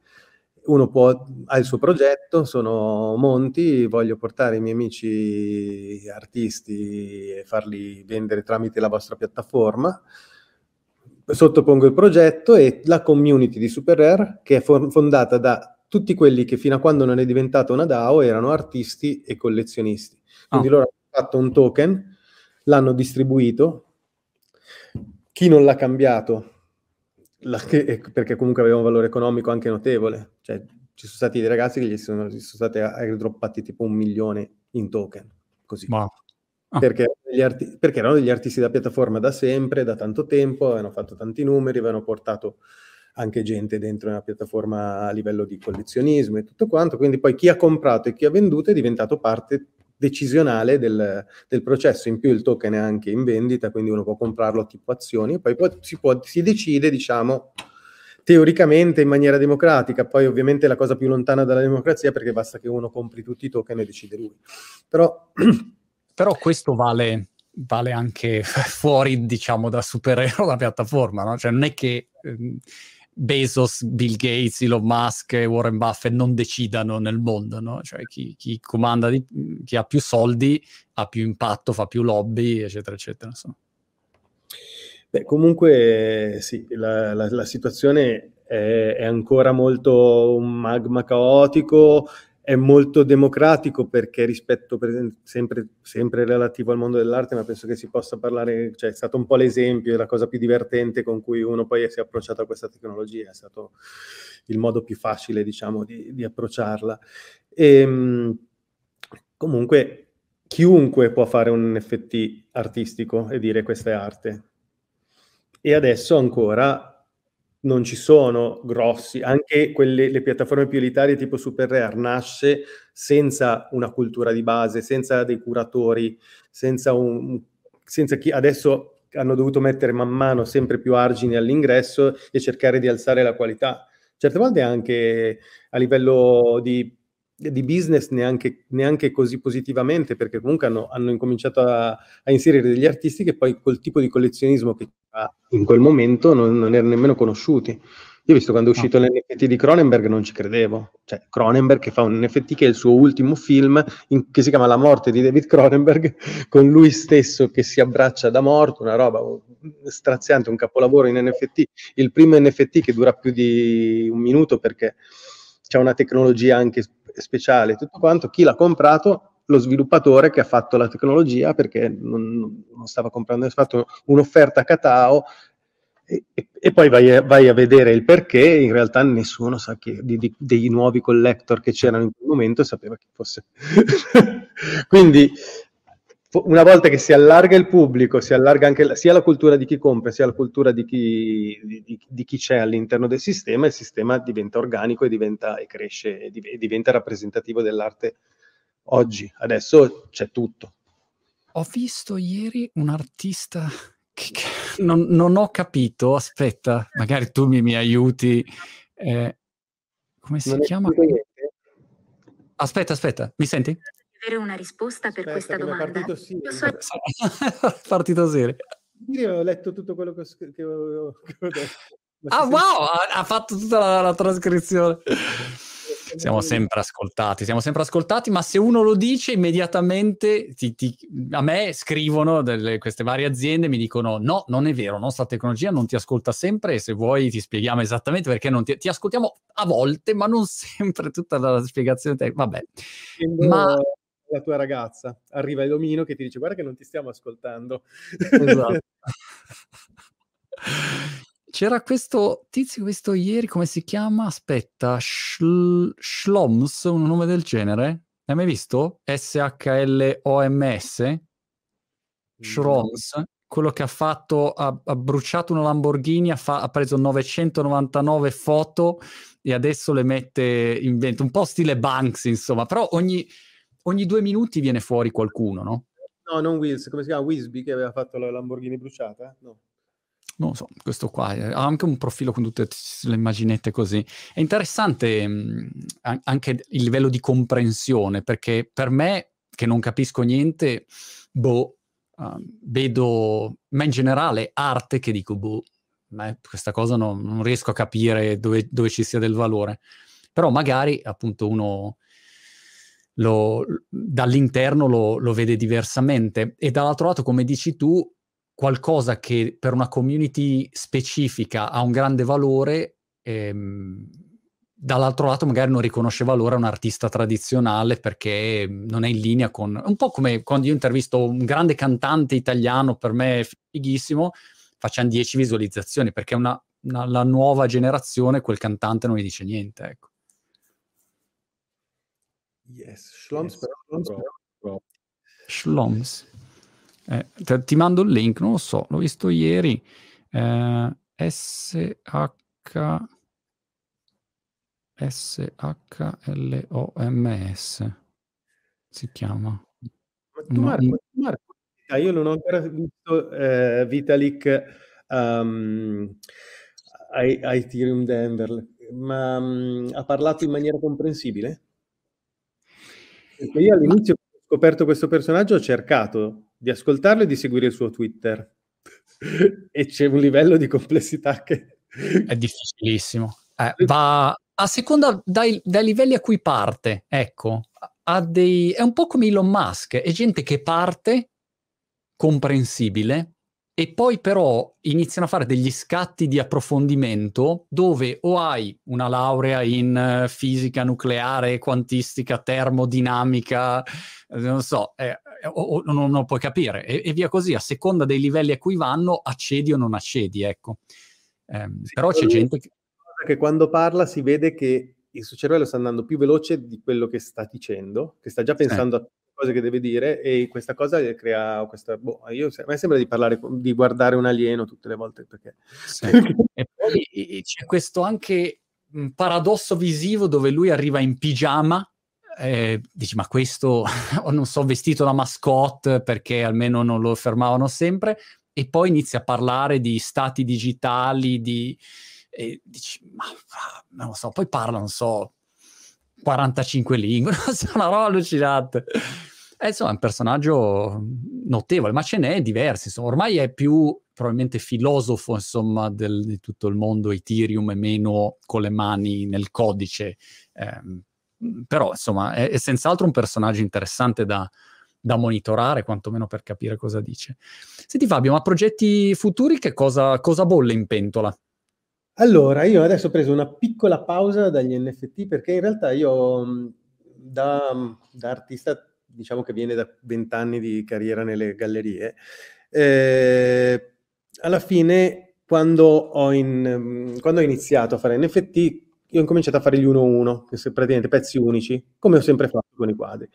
Uno può, ha il suo progetto, sono monti, voglio portare i miei amici artisti e farli vendere tramite la vostra piattaforma. Sottopongo il progetto e la community di Super Rare, che è fondata da tutti quelli che fino a quando non è diventata una DAO erano artisti e collezionisti. Quindi oh. loro hanno fatto un token l'hanno distribuito, chi non l'ha cambiato, la, che, perché comunque aveva un valore economico anche notevole, cioè ci sono stati dei ragazzi che gli sono, gli sono stati airdroppati tipo un milione in token, così. Wow. Ah. Perché, arti- perché, erano degli artisti da piattaforma da sempre, da tanto tempo, avevano fatto tanti numeri, avevano portato anche gente dentro una piattaforma a livello di collezionismo e tutto quanto, quindi poi chi ha comprato e chi ha venduto è diventato parte decisionale del, del, processo, in più il token è anche in vendita, quindi uno può comprarlo tipo azioni e poi, poi si, può, si decide, diciamo, teoricamente in maniera democratica, poi ovviamente è la cosa più lontana dalla democrazia perché basta che uno compri tutti i token e decide lui. Però, Però questo vale, vale, anche fuori, diciamo, da superare la piattaforma, no? Cioè non è che... Ehm, Bezos, Bill Gates, Elon Musk e Warren Buffett non decidano nel mondo, no? Cioè chi, chi comanda, di, chi ha più soldi ha più impatto, fa più lobby, eccetera, eccetera. Insomma. Beh, comunque sì, la, la, la situazione è, è, ancora molto un magma caotico, è molto democratico perché rispetto per, sempre, sempre, relativo al mondo dell'arte, ma penso che si possa parlare, cioè è stato un po' l'esempio, è la cosa più divertente con cui uno poi si è approcciato a questa tecnologia, è stato il modo più facile, diciamo, di, di approcciarla. E, ehm, comunque, chiunque può fare un NFT artistico e dire questa è arte. E adesso ancora non ci sono grossi, anche quelle, le piattaforme più elitarie tipo Super Rare nasce senza una cultura di base, senza dei curatori, senza un... Senza chi adesso hanno dovuto mettere man mano sempre più argini all'ingresso e cercare di alzare la qualità. Certe volte anche a livello di, di business neanche, neanche, così positivamente, perché comunque hanno, hanno incominciato a, a, inserire degli artisti che poi col tipo di collezionismo che in quel momento non, non erano nemmeno conosciuti. Io ho visto quando è uscito no. l'NFT di Cronenberg non ci credevo. Cioè, Cronenberg che fa un NFT che è il suo ultimo film, in, che si chiama La morte di David Cronenberg, con lui stesso che si abbraccia da morto, una roba straziante, un capolavoro in NFT. Il primo NFT che dura più di un minuto perché c'è una tecnologia anche speciale, tutto quanto. Chi l'ha comprato lo sviluppatore che ha fatto la tecnologia perché non, non stava comprando, ha fatto un'offerta a Catao e, e, poi vai a, vai a, vedere il perché, in realtà nessuno sa che di, di, dei nuovi collector che c'erano in quel momento sapeva chi fosse. Quindi una volta che si allarga il pubblico, si allarga anche la, sia la cultura di chi compra, sia la cultura di chi, di, di chi, c'è all'interno del sistema, il sistema diventa organico e, diventa, e cresce e, e diventa rappresentativo dell'arte oggi. Adesso c'è tutto. Ho visto ieri un artista che, che non, non, ho capito, aspetta, magari tu mi, mi aiuti. Eh, come si non chiama? Aspetta, aspetta, mi senti? Avere una risposta per aspetta, questa domanda. Partito, sì. so... partito serio. Io ho letto tutto quello che ho, che ho, che ho detto. ah, wow, ha, ha, fatto tutta la, la trascrizione. Siamo sempre ascoltati, siamo sempre ascoltati, ma se uno lo dice immediatamente ti, ti, a me scrivono delle, queste varie aziende, mi dicono no, non è vero, nostra tecnologia non ti ascolta sempre e se vuoi ti spieghiamo esattamente perché non ti, ti ascoltiamo a volte, ma non sempre tutta la spiegazione. Te- vabbè, ma la tua ragazza, arriva l'omino che ti dice guarda che non ti stiamo ascoltando. Esatto. C'era questo tizio visto ieri, come si chiama? Aspetta, Schl- Schloms, un nome del genere? L'hai mai visto? S-H-L-O-M-S? Schroms, quello che ha fatto, ha, ha bruciato una Lamborghini, ha, fa- ha, preso 999 foto e adesso le mette in vento, un po' stile Banks, insomma, però ogni, ogni due minuti viene fuori qualcuno, no? No, non Wills, come si chiama? Wisby che aveva fatto la Lamborghini bruciata? No non lo so, questo qua eh, ha anche un profilo con tutte le immaginette così. È interessante mh, anche il livello di comprensione, perché per me, che non capisco niente, boh, uh, vedo, ma in generale arte che dico, boh, beh, questa cosa non, non riesco a capire dove, dove, ci sia del valore. Però magari, appunto, uno... Lo, dall'interno lo, lo vede diversamente e dall'altro lato, come dici tu, qualcosa che per una community specifica ha un grande valore, ehm, dall'altro lato magari non riconosce valore a un artista tradizionale perché non è in linea con... Un po' come quando io intervisto un grande cantante italiano, per me è fighissimo, facciamo 10 visualizzazioni perché una, una, la nuova generazione quel cantante non gli dice niente, ecco. Yes, Schloms yes. però, però, però. Schloms. Eh, te, ti mando il link, non lo so, l'ho visto ieri. Eh, SH S-H-L-O-M-S si chiama. Ma tu, Marco, no. Marco ah, io non ho ancora visto eh, Vitalik um, a, a Ethereum Denver, ma um, ha parlato in maniera comprensibile? Io all'inizio ho scoperto questo personaggio, ho cercato di ascoltarlo e di seguire il suo Twitter. e c'è un livello di complessità che... È difficilissimo. Eh, va a seconda dai, dai, livelli a cui parte, ecco. Dei, è un po' come Elon Musk, è gente che parte comprensibile e poi però iniziano a fare degli scatti di approfondimento dove o hai una laurea in fisica nucleare, quantistica, termodinamica, non so, eh, o, o non lo puoi capire e, e, via così, a seconda dei livelli a cui vanno, accedi o non accedi, ecco. Eh, sì, però c'è gente che... che... quando parla si vede che il suo cervello sta andando più veloce di quello che sta dicendo, che sta già pensando sì. a cose che deve dire e questa cosa crea questa... Boh, io, a me sembra di parlare, di guardare un alieno tutte le volte perché... Sì. e poi c'è questo anche paradosso visivo dove lui arriva in pigiama eh, dici ma questo non so vestito da mascotte perché almeno non lo fermavano sempre e poi inizia a parlare di stati digitali di e dici ma non lo so poi parla non so 45 lingue una roba allucinante Eh, insomma, è un personaggio notevole, ma ce n'è diversi. Insomma, ormai è più probabilmente filosofo, insomma, del, di tutto il mondo Ethereum e meno con le mani nel codice. Eh, però, insomma, è, è, senz'altro un personaggio interessante da, da, monitorare, quantomeno per capire cosa dice. Senti Fabio, ma progetti futuri che cosa, cosa bolle in pentola? Allora, io adesso ho preso una piccola pausa dagli NFT perché in realtà io da, da artista diciamo che viene da vent'anni di carriera nelle gallerie, eh, alla fine quando ho, in, quando ho, iniziato a fare NFT, io ho cominciato a fare gli uno a uno, che sono praticamente pezzi unici, come ho sempre fatto con i quadri.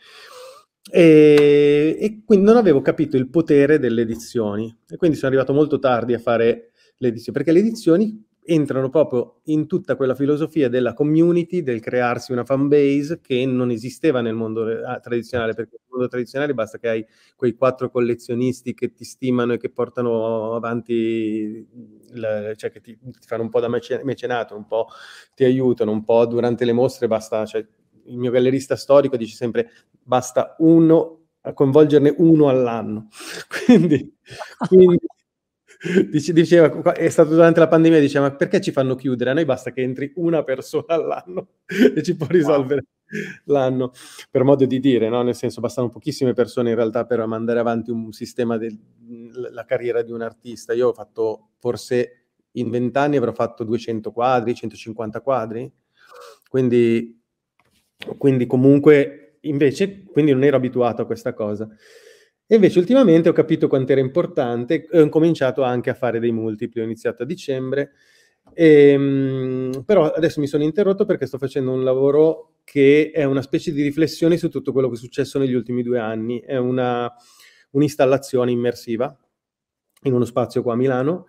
E, e, quindi non avevo capito il potere delle edizioni e quindi sono arrivato molto tardi a fare le edizioni, perché le edizioni entrano proprio in tutta quella filosofia della community, del crearsi una fan base che non esisteva nel mondo ah, tradizionale, perché nel mondo tradizionale basta che hai quei quattro collezionisti che ti stimano e che portano avanti, la, cioè che ti, ti, fanno un po' da mecenato, un po' ti aiutano, un po' durante le mostre basta, cioè, il mio gallerista storico dice sempre basta uno, a coinvolgerne uno all'anno. quindi, quindi diceva, è stato durante la pandemia, diceva, ma perché ci fanno chiudere? A noi basta che entri una persona all'anno e ci può risolvere wow. l'anno, per modo di dire, no? Nel senso, bastano pochissime persone in realtà per mandare avanti un sistema della carriera di un artista. Io ho fatto, forse in vent'anni avrò fatto 200 quadri, 150 quadri, quindi, quindi comunque, invece, quindi non ero abituato a questa cosa. E invece ultimamente ho capito quanto era importante e ho cominciato anche a fare dei multipli, ho iniziato a dicembre, e, ehm, però adesso mi sono interrotto perché sto facendo un lavoro che è una specie di riflessione su tutto quello che è successo negli ultimi due anni, è una, un'installazione immersiva in uno spazio qua a Milano,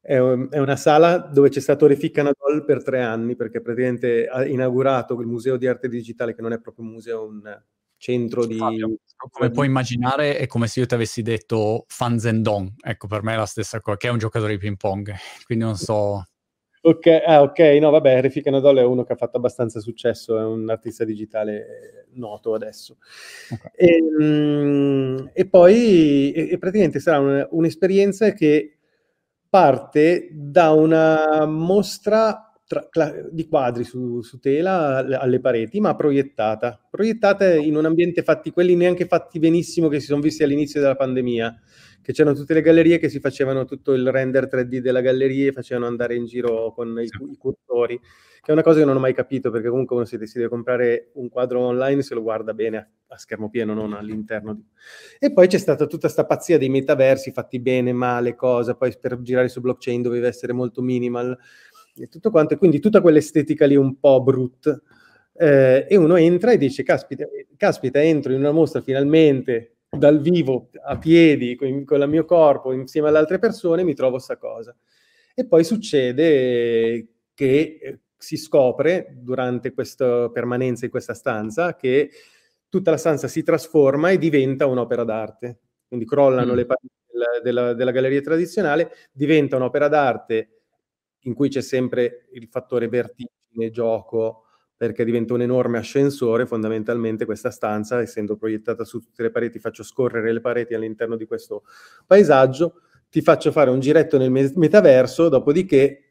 è, è una sala dove c'è stato Refik Anadol per tre anni perché praticamente ha inaugurato il museo di arte digitale che non è proprio un museo, un centro di... Fabio, come puoi immaginare è come se io ti avessi detto Fan Zendong, ecco per me è la stessa cosa, che è un giocatore di ping pong, quindi non so... Ok, ah, ok, no vabbè, Refik Anadol è uno che ha fatto abbastanza successo, è un artista digitale noto adesso. Okay. E, um, e, poi e, e praticamente sarà un, un'esperienza che parte da una mostra tra, di quadri su, su, tela alle pareti, ma proiettata. Proiettata in un ambiente fatti, quelli neanche fatti benissimo che si sono visti all'inizio della pandemia, che c'erano tutte le gallerie che si facevano tutto il render 3D della galleria e facevano andare in giro con i, i cursori, che è una cosa che non ho mai capito, perché comunque uno si decide comprare un quadro online se lo guarda bene a, a schermo pieno, non all'interno. Di... E poi c'è stata tutta questa pazzia dei metaversi fatti bene, male, cosa, poi per girare su blockchain doveva essere molto minimal e tutto quanto, e quindi tutta quell'estetica lì un po' brut. Eh, e uno entra e dice, caspita, caspita, entro in una mostra finalmente dal vivo, a piedi, con, con il mio corpo, insieme alle altre persone, mi trovo sta cosa. E poi succede che eh, si scopre durante questa permanenza in questa stanza che tutta la stanza si trasforma e diventa un'opera d'arte. Quindi crollano mm. le pareti della, della, della galleria tradizionale, diventa un'opera d'arte in cui c'è sempre il fattore vertigine, gioco, perché diventa un enorme ascensore, fondamentalmente questa stanza, essendo proiettata su tutte le pareti, faccio scorrere le pareti all'interno di questo paesaggio, ti faccio fare un giretto nel metaverso, dopodiché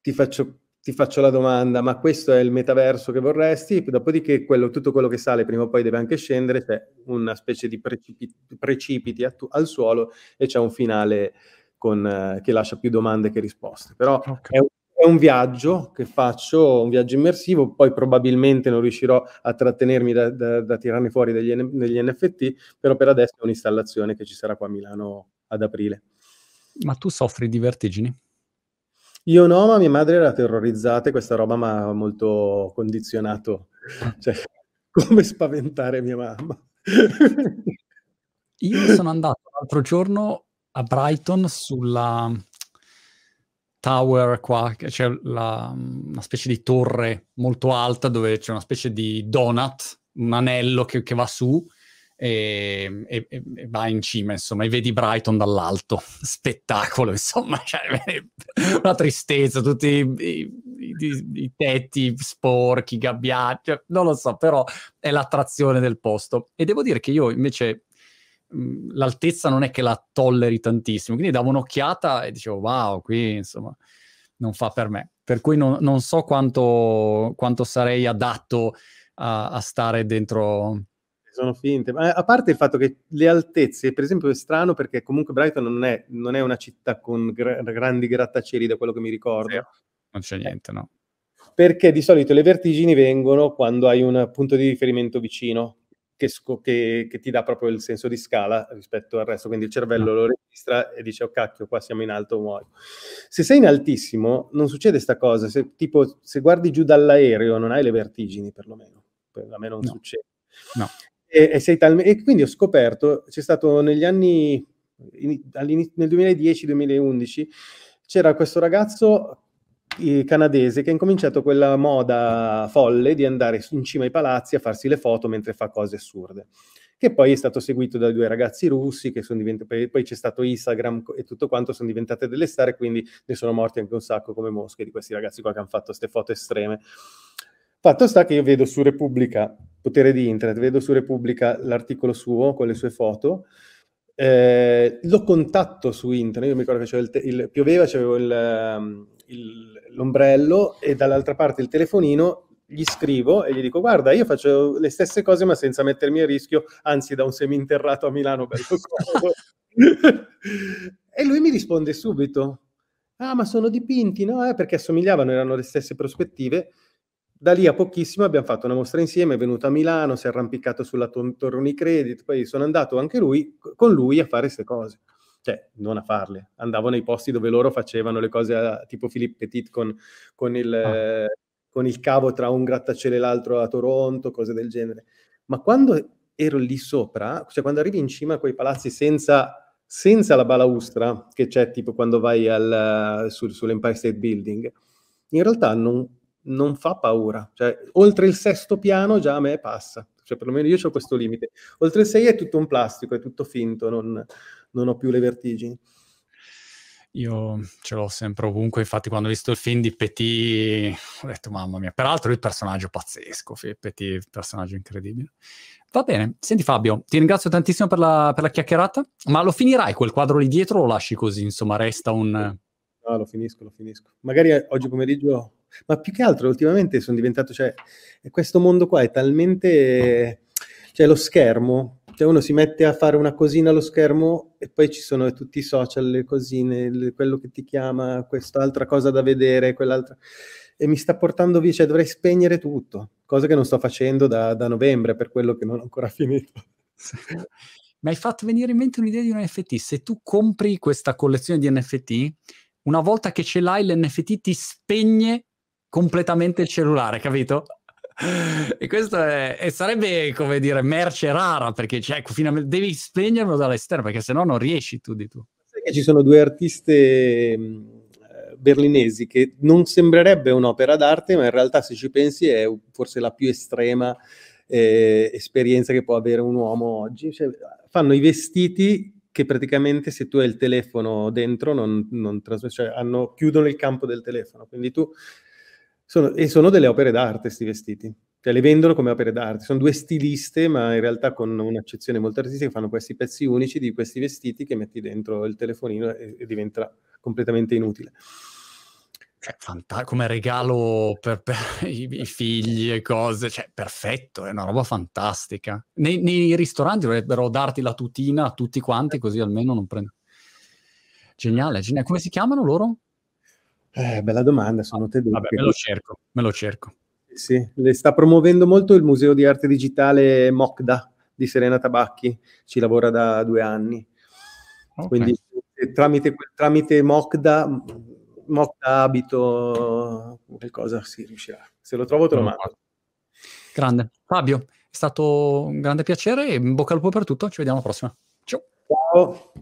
ti faccio, ti faccio la domanda, ma questo è il metaverso che vorresti? Dopodiché quello, tutto quello che sale prima o poi deve anche scendere, c'è una specie di precipiti, precipiti al suolo e c'è un finale con, eh, che lascia più domande che risposte. Però okay. è, un, è, un, viaggio che faccio, un viaggio immersivo, poi probabilmente non riuscirò a trattenermi da, da, da tirarne fuori degli, degli, NFT, però per adesso è un'installazione che ci sarà qua a Milano ad aprile. Ma tu soffri di vertigini? Io no, ma mia madre era terrorizzata e questa roba mi ha molto condizionato. Cioè, come spaventare mia mamma. Io sono andato l'altro giorno a Brighton sulla tower qua, c'è la, una specie di torre molto alta dove c'è una specie di donut, un anello che, che va su e, e, e, va in cima, insomma, e vedi Brighton dall'alto. Spettacolo, insomma, cioè, una tristezza, tutti i, i, i, tetti sporchi, gabbiati, non lo so, però è l'attrazione del posto. E devo dire che io invece mh, l'altezza non è che la tolleri tantissimo, quindi davo un'occhiata e dicevo wow, qui insomma non fa per me. Per cui non, non so quanto, quanto, sarei adatto a, a stare dentro sono finte. Ma a parte il fatto che le altezze, per esempio, è strano perché comunque Brighton non è, non è una città con gra- grandi grattacieli, da quello che mi ricordo. Sì, non c'è niente, no. Perché di solito le vertigini vengono quando hai un punto di riferimento vicino, che, che, che, ti dà proprio il senso di scala rispetto al resto. Quindi il cervello no. lo registra e dice: Oh cacchio, qua siamo in alto, muoio. Se sei in altissimo, non succede questa cosa. Se, tipo, se guardi giù dall'aereo, non hai le vertigini, perlomeno. A me non no. succede. No. E, e, tal- e, quindi ho scoperto, c'è stato negli anni, in, nel 2010-2011, c'era questo ragazzo canadese che ha incominciato quella moda folle di andare in cima ai palazzi a farsi le foto mentre fa cose assurde che poi è stato seguito da due ragazzi russi, che sono diventati, poi c'è stato Instagram e tutto quanto, sono diventate delle star quindi ne sono morti anche un sacco come mosche di questi ragazzi qua che hanno fatto queste foto estreme. Fatto sta che io vedo su Repubblica, potere di internet, vedo su Repubblica l'articolo suo con le sue foto, eh, lo contatto su internet, io mi ricordo che il, il, pioveva, c'avevo il, um, il, l'ombrello e dall'altra parte il telefonino, gli scrivo e gli dico guarda io faccio le stesse cose ma senza mettermi a rischio, anzi da un seminterrato a Milano bello comodo. e lui mi risponde subito, ah ma sono dipinti, no? Eh, perché assomigliavano, erano le stesse prospettive da lì a pochissimo abbiamo fatto una mostra insieme, è venuto a Milano, si è arrampicato sulla Torre Unicredit, poi sono andato anche lui, con lui a fare queste cose. Cioè, non a farle, andavo nei posti dove loro facevano le cose a, tipo Philippe Petit con, con, il, ah. eh, con il cavo tra un grattacielo e l'altro a Toronto, cose del genere. Ma quando ero lì sopra, cioè quando arrivi in cima a quei palazzi senza, senza la balaustra che c'è tipo quando vai al, sul, sull'Empire State Building, in realtà non, non fa paura. Cioè, oltre il sesto piano già a me passa. Cioè, perlomeno io ho questo limite. Oltre il 6 è tutto un plastico, è tutto finto, non, non ho più le vertigini. Io ce l'ho sempre ovunque, infatti quando ho visto il film di Petit ho detto mamma mia, peraltro il personaggio pazzesco, Petit, personaggio incredibile. Va bene, senti Fabio, ti ringrazio tantissimo per la, per la chiacchierata, ma lo finirai quel quadro lì dietro o lo lasci così, insomma resta un... No, lo finisco, lo finisco. Magari oggi pomeriggio ma più che altro ultimamente sono diventato, cioè, questo mondo qua è talmente, cioè lo schermo, cioè uno si mette a fare una cosina allo schermo e poi ci sono tutti i social, le cosine, le, quello che ti chiama, quest'altra cosa da vedere, quell'altra, e mi sta portando via, cioè dovrei spegnere tutto, cosa che non sto facendo da, da novembre per quello che non ho ancora finito. Mi hai fatto venire in mente un'idea di un NFT. Se tu compri questa collezione di NFT, una volta che ce l'hai, l'NFT ti spegne completamente il cellulare, capito? e questo è, e sarebbe come dire merce rara perché cioè, ecco, finalmente devi spegnerlo dall'esterno perché sennò non riesci tu di tu. Sai che ci sono due artiste berlinesi che non sembrerebbe un'opera d'arte, ma in realtà se ci pensi è forse la più estrema eh, esperienza che può avere un uomo oggi. Cioè, fanno i vestiti che praticamente se tu hai il telefono dentro non, non trasmet- cioè hanno, chiudono il campo del telefono, quindi tu sono, e sono delle opere d'arte questi vestiti, cioè le vendono come opere d'arte, sono due stiliste ma in realtà con un'accezione molto artistica fanno questi pezzi unici di questi vestiti che metti dentro il telefonino e, e diventa completamente inutile. Cioè, fanta- come regalo per, per i, i, figli e cose, cioè perfetto, è una roba fantastica. Nei, nei ristoranti dovrebbero darti la tutina a tutti quanti così almeno non prendi. Geniale, geniale. Come si chiamano loro? Eh, bella domanda, sono tedesche. Vabbè, me lo cerco, me lo cerco. Sì, le sta promuovendo molto il Museo di Arte Digitale Mokda di Serena Tabacchi, ci lavora da due anni. Okay. Quindi eh, tramite, tramite Mokda, Mokda abito, qualcosa si riuscirà. Se lo trovo te lo mando. Grande. Fabio, è stato un grande piacere e in bocca al lupo per tutto, ci vediamo alla prossima. Ciao. Ciao.